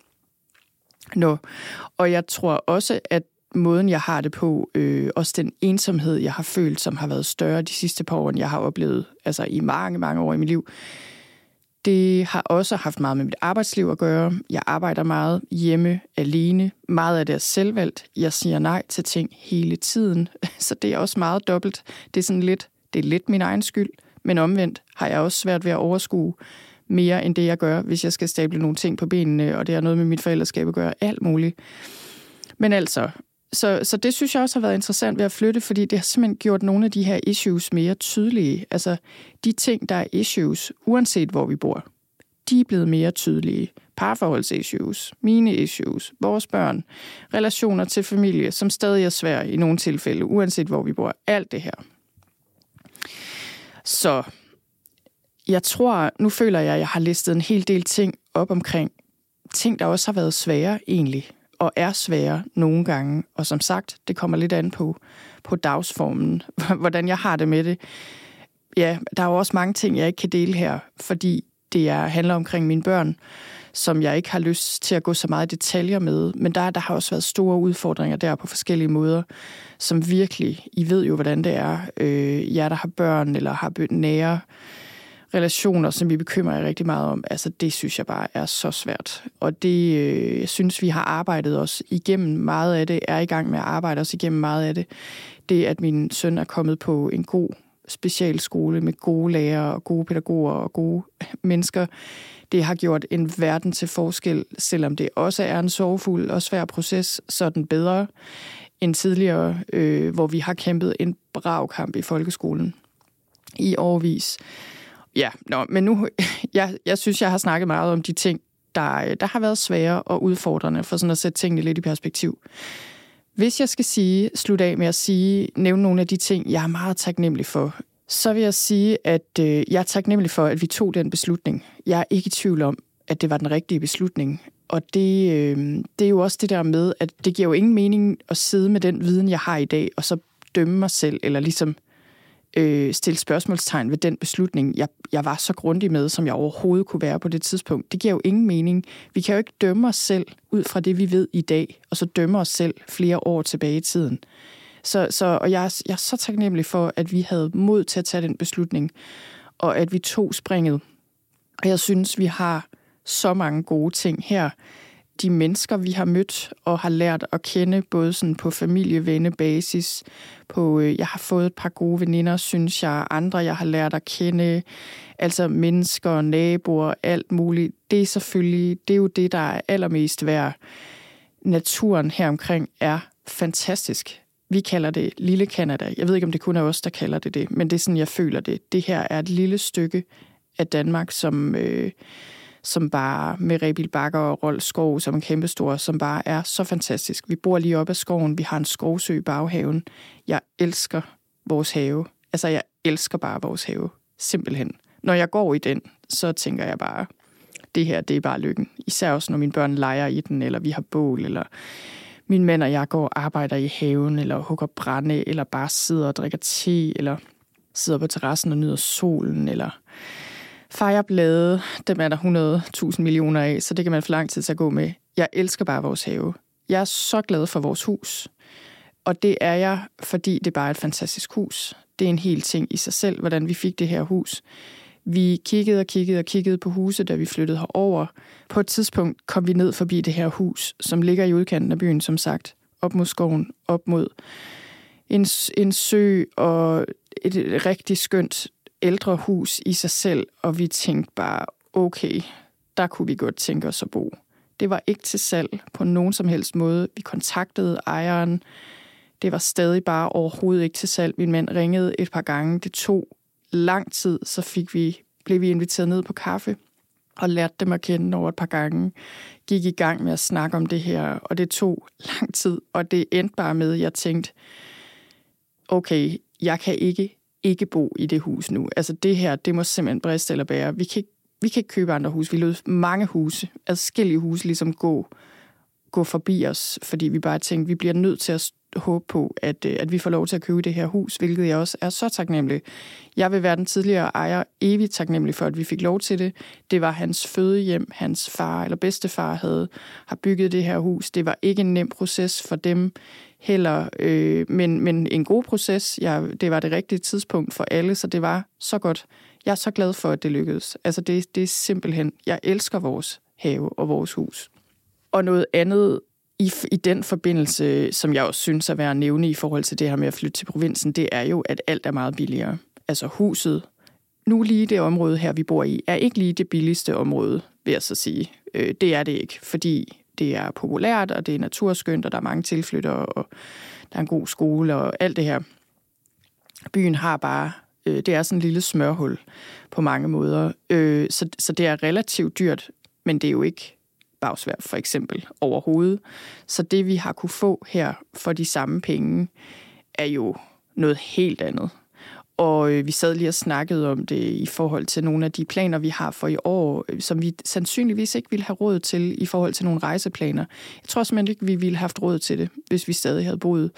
Nå, og jeg tror også, at måden, jeg har det på, øh, også den ensomhed, jeg har følt, som har været større de sidste par år, end jeg har oplevet altså i mange, mange år i mit liv, det har også haft meget med mit arbejdsliv at gøre. Jeg arbejder meget hjemme, alene. Meget af det er selvvalgt. Jeg siger nej til ting hele tiden, så det er også meget dobbelt. Det er sådan lidt, det er lidt min egen skyld, men omvendt har jeg også svært ved at overskue mere end det, jeg gør, hvis jeg skal stable nogle ting på benene, og det har noget med mit forældreskab at gøre, alt muligt. Men altså, så, så det synes jeg også har været interessant ved at flytte, fordi det har simpelthen gjort nogle af de her issues mere tydelige. Altså de ting, der er issues, uanset hvor vi bor, de er blevet mere tydelige. Parforholdsissues, mine issues, vores børn, relationer til familie, som stadig er svære i nogle tilfælde, uanset hvor vi bor. Alt det her. Så jeg tror, nu føler jeg, at jeg har listet en hel del ting op omkring ting, der også har været svære egentlig og er svære nogle gange. Og som sagt, det kommer lidt an på, på dagsformen, hvordan jeg har det med det. Ja, der er jo også mange ting, jeg ikke kan dele her, fordi det er, handler omkring mine børn, som jeg ikke har lyst til at gå så meget i detaljer med. Men der, der har også været store udfordringer der på forskellige måder, som virkelig, I ved jo, hvordan det er, øh, jer, der har børn eller har nære relationer, som vi bekymrer jer rigtig meget om, altså det synes jeg bare er så svært. Og det, øh, jeg synes, vi har arbejdet os igennem meget af det, er i gang med at arbejde os igennem meget af det. Det, at min søn er kommet på en god specialskole med gode lærere og gode pædagoger og gode mennesker, det har gjort en verden til forskel, selvom det også er en sorgfuld og svær proces, så er den bedre end tidligere, øh, hvor vi har kæmpet en brav kamp i folkeskolen i årvis. Ja, nå, men nu, jeg, jeg synes, jeg har snakket meget om de ting, der, der har været svære og udfordrende, for sådan at sætte tingene lidt i perspektiv. Hvis jeg skal sige, slutte af med at sige, nævne nogle af de ting, jeg er meget taknemmelig for, så vil jeg sige, at øh, jeg er taknemmelig for, at vi tog den beslutning. Jeg er ikke i tvivl om, at det var den rigtige beslutning. Og det, øh, det er jo også det der med, at det giver jo ingen mening at sidde med den viden, jeg har i dag, og så dømme mig selv, eller ligesom øh, stille spørgsmålstegn ved den beslutning, jeg, jeg var så grundig med, som jeg overhovedet kunne være på det tidspunkt. Det giver jo ingen mening. Vi kan jo ikke dømme os selv ud fra det, vi ved i dag, og så dømme os selv flere år tilbage i tiden. Så, så, og jeg, er, jeg er så taknemmelig for, at vi havde mod til at tage den beslutning, og at vi tog springet. Og jeg synes, vi har så mange gode ting her de mennesker, vi har mødt og har lært at kende, både sådan på familievennebasis, på, øh, jeg har fået et par gode veninder, synes jeg, andre jeg har lært at kende, altså mennesker, naboer, alt muligt. Det er selvfølgelig, det er jo det, der er allermest værd. Naturen her omkring er fantastisk. Vi kalder det Lille Kanada. Jeg ved ikke, om det kun er os, der kalder det det, men det er sådan, jeg føler det. Det her er et lille stykke af Danmark, som... Øh, som bare med Rebil Bakker og Rold Skov, som er kæmpestor, som bare er så fantastisk. Vi bor lige op ad skoven, vi har en skovsø i baghaven. Jeg elsker vores have. Altså, jeg elsker bare vores have. Simpelthen. Når jeg går i den, så tænker jeg bare, det her, det er bare lykken. Især også, når mine børn leger i den, eller vi har bål, eller min mand og jeg går og arbejder i haven, eller hugger brænde, eller bare sidder og drikker te, eller sidder på terrassen og nyder solen, eller Fejreblade, dem er der 100.000 millioner af, så det kan man for lang tid til at gå med. Jeg elsker bare vores have. Jeg er så glad for vores hus. Og det er jeg, fordi det bare er et fantastisk hus. Det er en hel ting i sig selv, hvordan vi fik det her hus. Vi kiggede og kiggede og kiggede på huse, da vi flyttede herover. På et tidspunkt kom vi ned forbi det her hus, som ligger i udkanten af byen, som sagt. Op mod skoven, op mod en, en sø og et rigtig skønt ældre hus i sig selv, og vi tænkte bare, okay, der kunne vi godt tænke os at bo. Det var ikke til salg på nogen som helst måde. Vi kontaktede ejeren. Det var stadig bare overhovedet ikke til salg. Min mand ringede et par gange. Det tog lang tid, så fik vi, blev vi inviteret ned på kaffe og lærte dem at kende over et par gange. Gik i gang med at snakke om det her, og det tog lang tid, og det endte bare med, at jeg tænkte, okay, jeg kan ikke ikke bo i det hus nu. Altså det her, det må simpelthen briste eller bære. Vi kan ikke, vi kan ikke købe andre huse. Vi lød mange huse, adskillige huse, ligesom gå, gå forbi os, fordi vi bare tænkte, vi bliver nødt til at håbe på, at, øh, at vi får lov til at købe det her hus, hvilket jeg også er så taknemmelig. Jeg vil være den tidligere ejer evigt taknemmelig for, at vi fik lov til det. Det var hans fødehjem, hans far eller bedstefar havde har bygget det her hus. Det var ikke en nem proces for dem heller, øh, men, men en god proces. Jeg, det var det rigtige tidspunkt for alle, så det var så godt. Jeg er så glad for, at det lykkedes. Altså det, det er simpelthen, jeg elsker vores have og vores hus. Og noget andet i, i den forbindelse, som jeg også synes er værd at nævne i forhold til det her med at flytte til provinsen, det er jo, at alt er meget billigere. Altså huset, nu lige det område her, vi bor i, er ikke lige det billigste område, vil jeg så sige. Øh, det er det ikke, fordi det er populært, og det er naturskønt, og der er mange tilflyttere, og der er en god skole, og alt det her. Byen har bare, øh, det er sådan en lille smørhul på mange måder, øh, så, så det er relativt dyrt, men det er jo ikke Bagsvær for eksempel overhovedet. Så det, vi har kunne få her for de samme penge, er jo noget helt andet. Og øh, vi sad lige og snakkede om det i forhold til nogle af de planer, vi har for i år, øh, som vi sandsynligvis ikke ville have råd til i forhold til nogle rejseplaner. Jeg tror simpelthen ikke, vi ville have haft råd til det, hvis vi stadig havde boet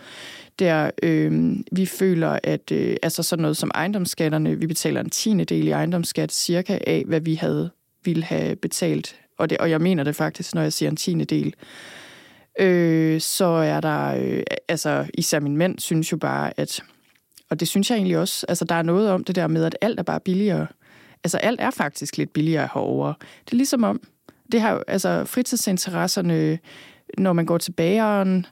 der. Øh, vi føler, at øh, altså sådan noget som ejendomsskatterne, vi betaler en tiende del i ejendomsskat cirka af, hvad vi havde ville have betalt og, det, og jeg mener det faktisk, når jeg siger en tiende del, øh, så er der, øh, altså især min mænd synes jo bare, at, og det synes jeg egentlig også, altså der er noget om det der med, at alt er bare billigere. Altså alt er faktisk lidt billigere herover. Det er ligesom om, det har altså fritidsinteresserne, når man går til bageren,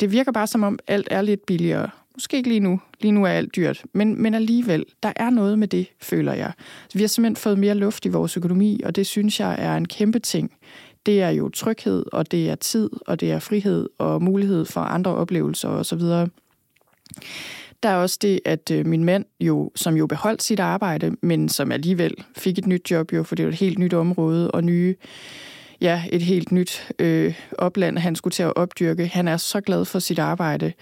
det virker bare som om alt er lidt billigere. Måske ikke lige nu. Lige nu er alt dyrt. Men, men alligevel, der er noget med det, føler jeg. Vi har simpelthen fået mere luft i vores økonomi, og det synes jeg er en kæmpe ting. Det er jo tryghed, og det er tid, og det er frihed og mulighed for andre oplevelser osv. Der er også det, at øh, min mand, jo, som jo beholdt sit arbejde, men som alligevel fik et nyt job, jo, for det var et helt nyt område og nye ja, et helt nyt øh, opland, han skulle til at opdyrke. Han er så glad for sit arbejde.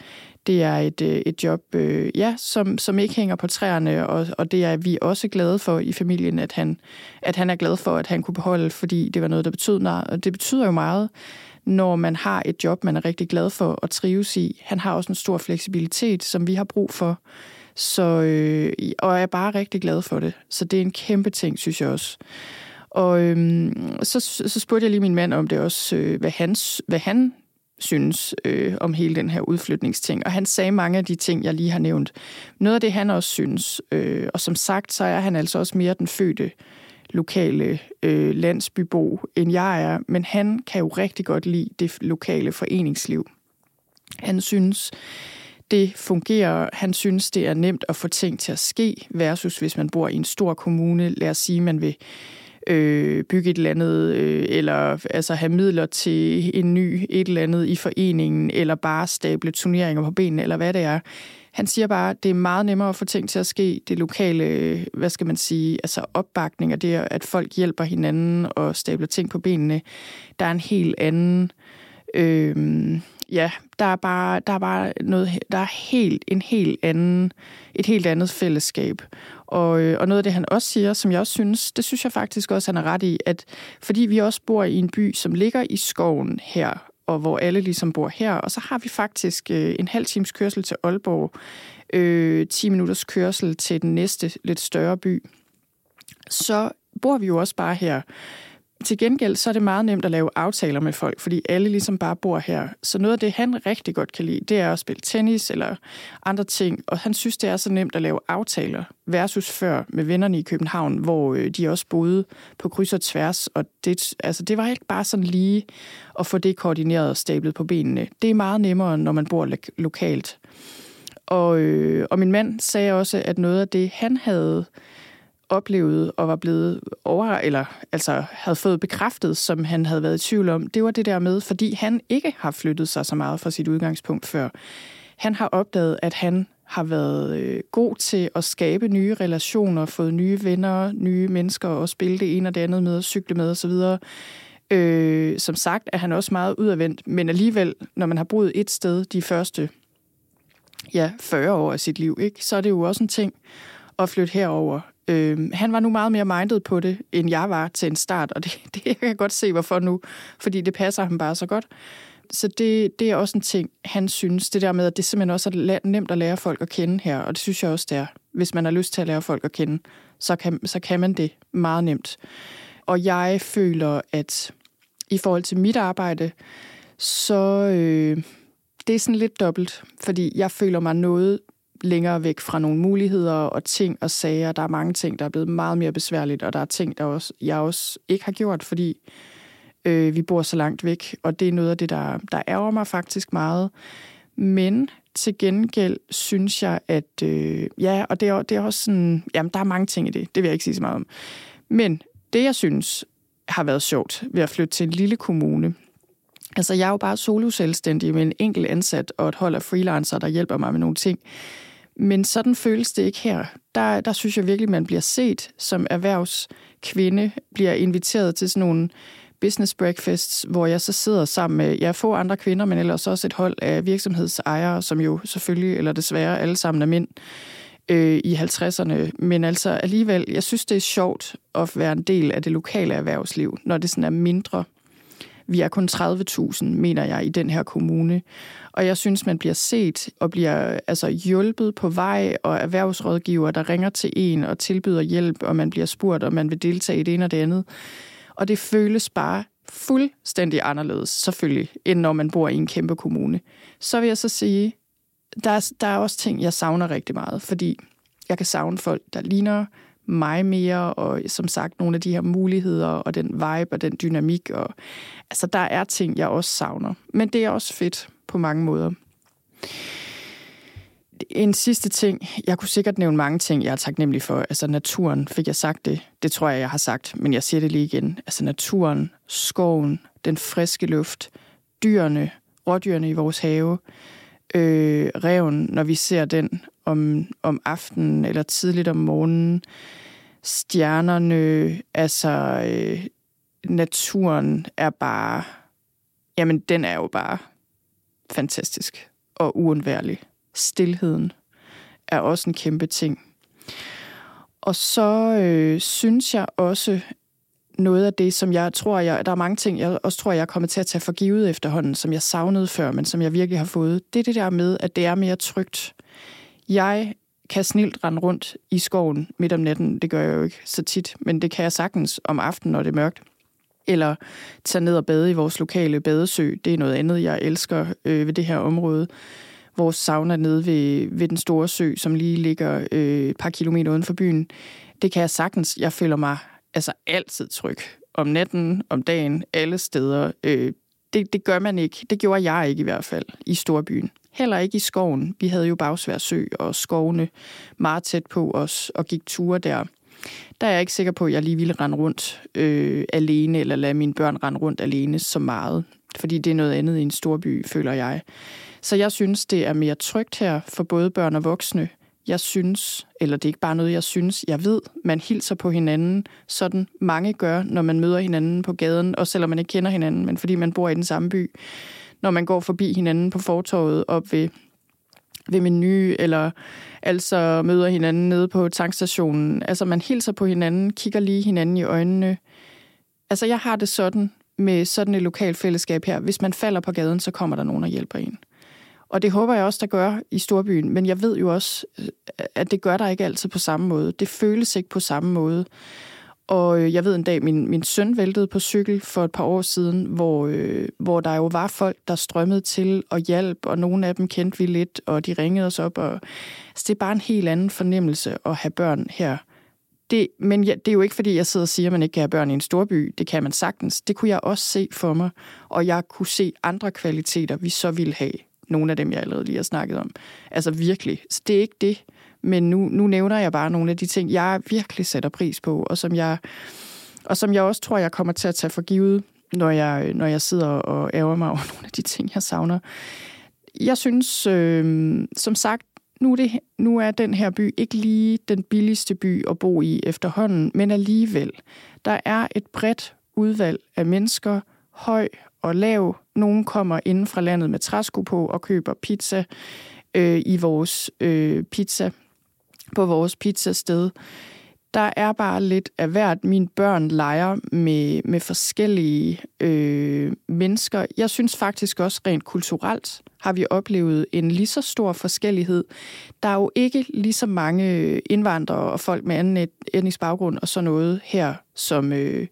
Det er et, øh, et job, øh, ja, som, som ikke hænger på træerne, og, og det er vi også glade for i familien, at han, at han er glad for, at han kunne beholde, fordi det var noget, der betød noget. Og det betyder jo meget, når man har et job, man er rigtig glad for at trives i. Han har også en stor fleksibilitet, som vi har brug for, så, øh, og jeg er bare rigtig glad for det. Så det er en kæmpe ting, synes jeg også. Og øhm, så, så spurgte jeg lige min mand om det også, øh, hvad, hans, hvad han synes øh, om hele den her udflytningsting. Og han sagde mange af de ting, jeg lige har nævnt. Noget af det, han også synes, øh, og som sagt, så er han altså også mere den fødte lokale øh, landsbybo, end jeg er. Men han kan jo rigtig godt lide det lokale foreningsliv. Han synes, det fungerer. Han synes, det er nemt at få ting til at ske, versus hvis man bor i en stor kommune. Lad os sige, man vil øh, bygge et eller andet, øh, eller altså have midler til en ny et eller andet i foreningen, eller bare stable turneringer på benene, eller hvad det er. Han siger bare, at det er meget nemmere at få ting til at ske. Det lokale, hvad skal man sige, altså opbakning, og det at folk hjælper hinanden og stabler ting på benene. Der er en helt anden... Øh, ja, der er bare, der er bare noget, der er helt, en helt anden, et helt andet fællesskab. Og, øh, og noget af det, han også siger, som jeg også synes, det synes jeg faktisk også, han er ret i, at fordi vi også bor i en by, som ligger i skoven her, og hvor alle ligesom bor her, og så har vi faktisk øh, en halv times kørsel til Aalborg, øh, 10 minutters kørsel til den næste lidt større by, så bor vi jo også bare her. Til gengæld så er det meget nemt at lave aftaler med folk, fordi alle ligesom bare bor her. Så noget af det, han rigtig godt kan lide, det er at spille tennis eller andre ting. Og han synes, det er så nemt at lave aftaler versus før med vennerne i København, hvor øh, de også boede på kryds og tværs. Og det, altså, det var ikke bare sådan lige at få det koordineret og stablet på benene. Det er meget nemmere, når man bor lokalt. Og, øh, og min mand sagde også, at noget af det, han havde oplevede og var blevet over, eller altså havde fået bekræftet, som han havde været i tvivl om, det var det der med, fordi han ikke har flyttet sig så meget fra sit udgangspunkt før. Han har opdaget, at han har været øh, god til at skabe nye relationer, fået nye venner, nye mennesker og spille det ene og det andet med, cykle med osv. Øh, som sagt er han også meget udadvendt, men alligevel, når man har boet et sted de første ja, 40 år af sit liv, ikke, så er det jo også en ting at flytte herover. Øh, han var nu meget mere minded på det, end jeg var til en start, og det, det jeg kan jeg godt se, hvorfor nu, fordi det passer ham bare så godt. Så det, det er også en ting, han synes. Det der med, at det simpelthen også er nemt at lære folk at kende her, og det synes jeg også, det er. Hvis man har lyst til at lære folk at kende, så kan, så kan man det meget nemt. Og jeg føler, at i forhold til mit arbejde, så øh, det er sådan lidt dobbelt, fordi jeg føler mig noget længere væk fra nogle muligheder og ting og sager. Der er mange ting, der er blevet meget mere besværligt, og der er ting, der også, jeg også ikke har gjort, fordi øh, vi bor så langt væk, og det er noget af det, der, der ærger mig faktisk meget. Men til gengæld synes jeg, at øh, ja, og det er, det er også sådan, jamen der er mange ting i det, det vil jeg ikke sige så meget om. Men det, jeg synes har været sjovt ved at flytte til en lille kommune, altså jeg er jo bare solo-selvstændig med en enkelt ansat og et hold af freelancer, der hjælper mig med nogle ting. Men sådan føles det ikke her. Der, der synes jeg virkelig, man bliver set som erhvervskvinde, bliver inviteret til sådan nogle business breakfasts, hvor jeg så sidder sammen med ja, få andre kvinder, men ellers også et hold af virksomhedsejere, som jo selvfølgelig, eller desværre, alle sammen er mænd øh, i 50'erne. Men altså alligevel, jeg synes, det er sjovt at være en del af det lokale erhvervsliv, når det sådan er mindre. Vi er kun 30.000, mener jeg, i den her kommune. Og jeg synes, man bliver set og bliver altså, hjulpet på vej, og erhvervsrådgiver, der ringer til en og tilbyder hjælp, og man bliver spurgt, om man vil deltage i det ene og det andet. Og det føles bare fuldstændig anderledes, selvfølgelig, end når man bor i en kæmpe kommune. Så vil jeg så sige, der er, der er også ting, jeg savner rigtig meget, fordi jeg kan savne folk, der ligner mig mere, og som sagt, nogle af de her muligheder, og den vibe, og den dynamik, og altså, der er ting, jeg også savner. Men det er også fedt på mange måder. En sidste ting. Jeg kunne sikkert nævne mange ting, jeg er taknemmelig for. Altså naturen, fik jeg sagt det? Det tror jeg, jeg har sagt, men jeg siger det lige igen. Altså naturen, skoven, den friske luft, dyrene, rådyrene i vores have, øh, reven, når vi ser den om, om aftenen eller tidligt om morgenen, stjernerne, altså øh, naturen er bare, jamen den er jo bare fantastisk og uundværlig stilheden er også en kæmpe ting. Og så øh, synes jeg også, noget af det, som jeg tror, jeg, der er mange ting, jeg også tror, jeg er kommet til at tage for givet efterhånden, som jeg savnede før, men som jeg virkelig har fået. Det er det der med, at det er mere trygt. Jeg kan snilt rende rundt i skoven midt om natten. Det gør jeg jo ikke så tit, men det kan jeg sagtens om aftenen, når det er mørkt. Eller tage ned og bade i vores lokale badesø. Det er noget andet, jeg elsker øh, ved det her område vores sauna nede ved, ved den store sø, som lige ligger øh, et par kilometer uden for byen. Det kan jeg sagtens. Jeg føler mig altså altid tryg. Om natten, om dagen, alle steder. Øh, det, det gør man ikke. Det gjorde jeg ikke i hvert fald i storbyen. Heller ikke i skoven. Vi havde jo Bagsvær Sø og skovene meget tæt på os og gik ture der. Der er jeg ikke sikker på, at jeg lige ville rende rundt øh, alene, eller lade mine børn rende rundt alene så meget. Fordi det er noget andet i en storby, føler jeg. Så jeg synes, det er mere trygt her for både børn og voksne. Jeg synes, eller det er ikke bare noget, jeg synes, jeg ved, man hilser på hinanden, sådan mange gør, når man møder hinanden på gaden, og selvom man ikke kender hinanden, men fordi man bor i den samme by. Når man går forbi hinanden på fortorvet op ved, ved menu, eller altså møder hinanden nede på tankstationen. Altså man hilser på hinanden, kigger lige hinanden i øjnene. Altså jeg har det sådan med sådan et lokalt fællesskab her. Hvis man falder på gaden, så kommer der nogen og hjælper en. Og det håber jeg også, der gør i storbyen. Men jeg ved jo også, at det gør der ikke altid på samme måde. Det føles ikke på samme måde. Og øh, jeg ved en dag, min, min søn væltede på cykel for et par år siden, hvor, øh, hvor der jo var folk, der strømmede til og hjalp, og nogle af dem kendte vi lidt, og de ringede os op. Og, altså, det er bare en helt anden fornemmelse at have børn her. Det, men jeg, det er jo ikke, fordi jeg sidder og siger, at man ikke kan have børn i en storby. Det kan man sagtens. Det kunne jeg også se for mig, og jeg kunne se andre kvaliteter, vi så ville have nogle af dem, jeg allerede lige har snakket om. Altså virkelig. Så det er ikke det. Men nu, nu nævner jeg bare nogle af de ting, jeg virkelig sætter pris på, og som jeg, og som jeg også tror, jeg kommer til at tage for givet, når jeg, når jeg sidder og ærger mig over nogle af de ting, jeg savner. Jeg synes, øh, som sagt, nu er, det, nu er den her by ikke lige den billigste by at bo i efterhånden, men alligevel. Der er et bredt udvalg af mennesker, høj og lav. Nogle kommer inden fra landet med træsko på og køber pizza øh, i vores øh, pizza, på vores pizzasted. der er bare lidt af hvert. Mine børn leger med, med forskellige øh, mennesker. Jeg synes faktisk også rent kulturelt har vi oplevet en lige så stor forskellighed. Der er jo ikke lige så mange indvandrere og folk med anden etnisk baggrund og sådan noget her, som, øh,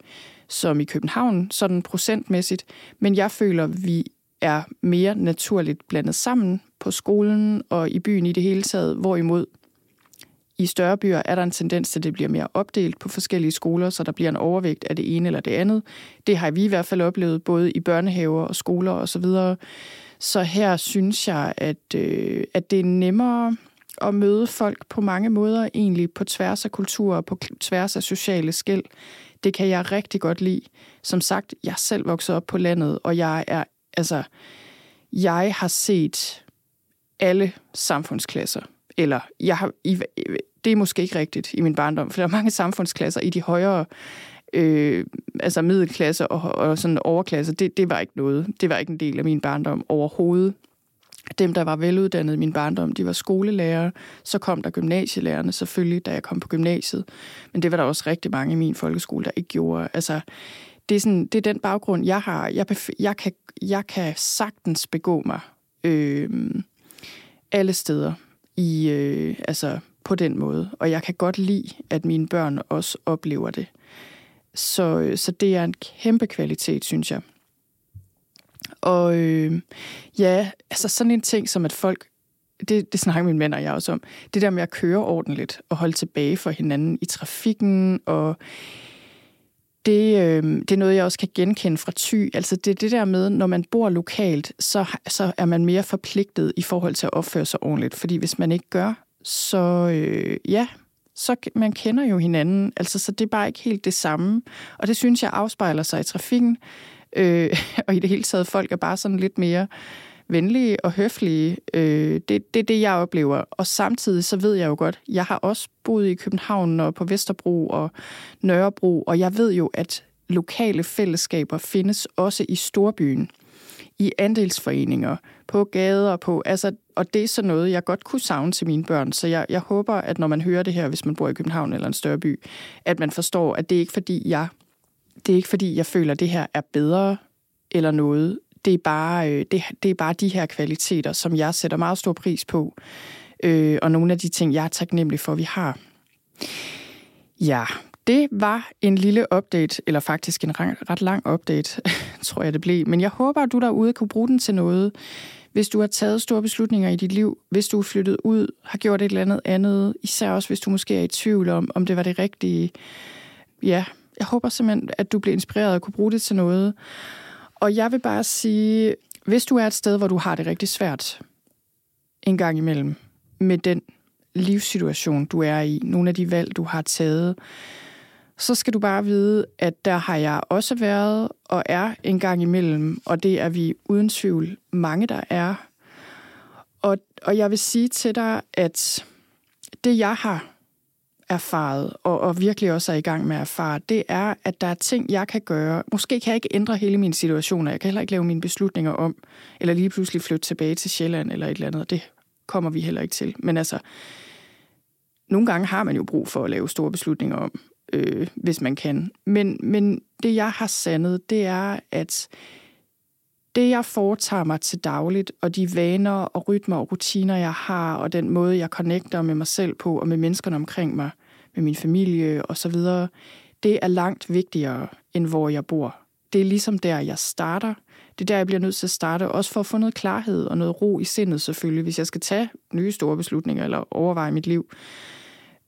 som i København, sådan procentmæssigt. Men jeg føler, vi er mere naturligt blandet sammen på skolen og i byen i det hele taget, hvorimod i større byer er der en tendens til, at det bliver mere opdelt på forskellige skoler, så der bliver en overvægt af det ene eller det andet. Det har vi i hvert fald oplevet både i børnehaver og skoler osv. Så, videre. så her synes jeg, at, øh, at det er nemmere at møde folk på mange måder, egentlig på tværs af kultur og på tværs af sociale skæld. Det kan jeg rigtig godt lide. Som sagt, jeg er selv vokset op på landet, og jeg er, altså, jeg har set alle samfundsklasser eller jeg har, det er måske ikke rigtigt i min barndom, for der er mange samfundsklasser i de højere øh, altså middelklasse og, og sådan overklasse, det, det var ikke noget. Det var ikke en del af min barndom overhovedet. Dem, der var veluddannede i min barndom, de var skolelærer. Så kom der gymnasielærerne selvfølgelig, da jeg kom på gymnasiet. Men det var der også rigtig mange i min folkeskole, der ikke gjorde. Altså, det er, sådan, det er den baggrund, jeg har. Jeg, bef- jeg, kan, jeg kan sagtens begå mig øh, alle steder i, øh, altså på den måde. Og jeg kan godt lide, at mine børn også oplever det. Så, øh, så det er en kæmpe kvalitet, synes jeg. Og øh, ja, altså sådan en ting som, at folk, det, det snakker mine mænd og jeg også om, det der med at køre ordentligt og holde tilbage for hinanden i trafikken, og det, øh, det er noget, jeg også kan genkende fra Ty. Altså det er det der med, når man bor lokalt, så, så er man mere forpligtet i forhold til at opføre sig ordentligt. Fordi hvis man ikke gør, så øh, ja, så man kender jo hinanden. Altså, så det er bare ikke helt det samme. Og det synes jeg afspejler sig i trafikken. Øh, og i det hele taget, folk er bare sådan lidt mere venlige og høflige. Øh, det, det er det, jeg oplever. Og samtidig så ved jeg jo godt, jeg har også boet i København og på Vesterbro og Nørrebro, og jeg ved jo, at lokale fællesskaber findes også i storbyen i andelsforeninger, på gader, på, altså, og det er så noget, jeg godt kunne savne til mine børn. Så jeg, jeg håber, at når man hører det her, hvis man bor i København eller en større by, at man forstår, at det er ikke fordi, jeg, det er ikke fordi, jeg føler, at det her er bedre eller noget. Det er bare, øh, det, det er bare de her kvaliteter, som jeg sætter meget stor pris på, øh, og nogle af de ting, jeg er taknemmelig for, vi har. Ja, det var en lille update, eller faktisk en ret lang update, tror jeg det blev. Men jeg håber, at du derude kunne bruge den til noget. Hvis du har taget store beslutninger i dit liv, hvis du er flyttet ud, har gjort et eller andet andet, især også hvis du måske er i tvivl om, om det var det rigtige. Ja, jeg håber simpelthen, at du bliver inspireret og kunne bruge det til noget. Og jeg vil bare sige, hvis du er et sted, hvor du har det rigtig svært en gang imellem med den livssituation, du er i, nogle af de valg, du har taget, så skal du bare vide, at der har jeg også været og er en gang imellem, og det er vi uden tvivl mange, der er. Og, og jeg vil sige til dig, at det jeg har erfaret, og, og virkelig også er i gang med at erfare, det er, at der er ting, jeg kan gøre. Måske kan jeg ikke ændre hele min situation, og jeg kan heller ikke lave mine beslutninger om, eller lige pludselig flytte tilbage til Sjælland eller et eller andet. Det kommer vi heller ikke til. Men altså, nogle gange har man jo brug for at lave store beslutninger om, øh, hvis man kan. Men, men det, jeg har sandet, det er, at det, jeg foretager mig til dagligt, og de vaner og rytmer og rutiner, jeg har, og den måde, jeg connecter med mig selv på, og med menneskerne omkring mig, med min familie og så videre, det er langt vigtigere, end hvor jeg bor. Det er ligesom der, jeg starter. Det er der, jeg bliver nødt til at starte, også for at få noget klarhed og noget ro i sindet selvfølgelig, hvis jeg skal tage nye store beslutninger eller overveje mit liv.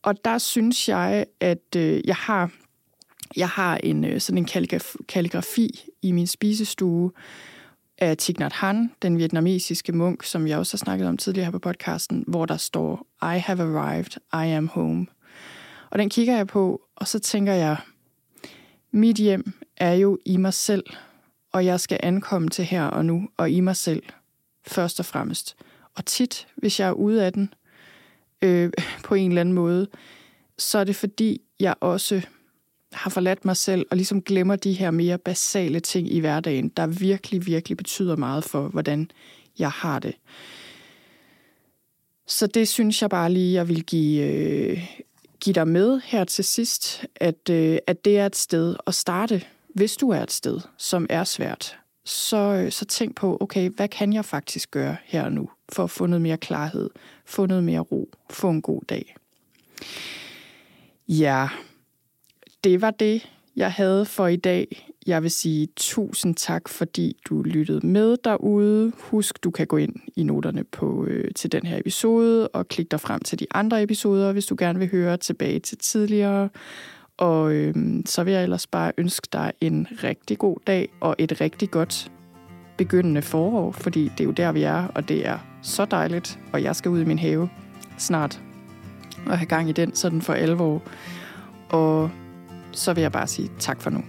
Og der synes jeg, at øh, jeg har jeg har en øh, sådan en kalligrafi i min spisestue af Thich Nhat Hanh, den vietnamesiske munk, som jeg også har snakket om tidligere her på podcasten, hvor der står, I have arrived, I am home. Og den kigger jeg på, og så tænker jeg, mit hjem er jo i mig selv, og jeg skal ankomme til her og nu, og i mig selv, først og fremmest. Og tit, hvis jeg er ude af den, øh, på en eller anden måde, så er det fordi, jeg også har forladt mig selv og ligesom glemmer de her mere basale ting i hverdagen, der virkelig, virkelig betyder meget for, hvordan jeg har det. Så det synes jeg bare lige, jeg vil give, øh, give dig med her til sidst, at, øh, at det er et sted at starte, hvis du er et sted, som er svært. Så, øh, så tænk på, okay, hvad kan jeg faktisk gøre her og nu, for at få noget mere klarhed, få noget mere ro, få en god dag. Ja, det var det, jeg havde for i dag. Jeg vil sige tusind tak, fordi du lyttede med derude. Husk, du kan gå ind i noterne på, øh, til den her episode og klikke dig frem til de andre episoder, hvis du gerne vil høre tilbage til tidligere. Og øh, så vil jeg ellers bare ønske dig en rigtig god dag og et rigtig godt begyndende forår, fordi det er jo der, vi er, og det er så dejligt, og jeg skal ud i min have snart og have gang i den sådan for alvor. Og så vil jeg bare sige tak for nu.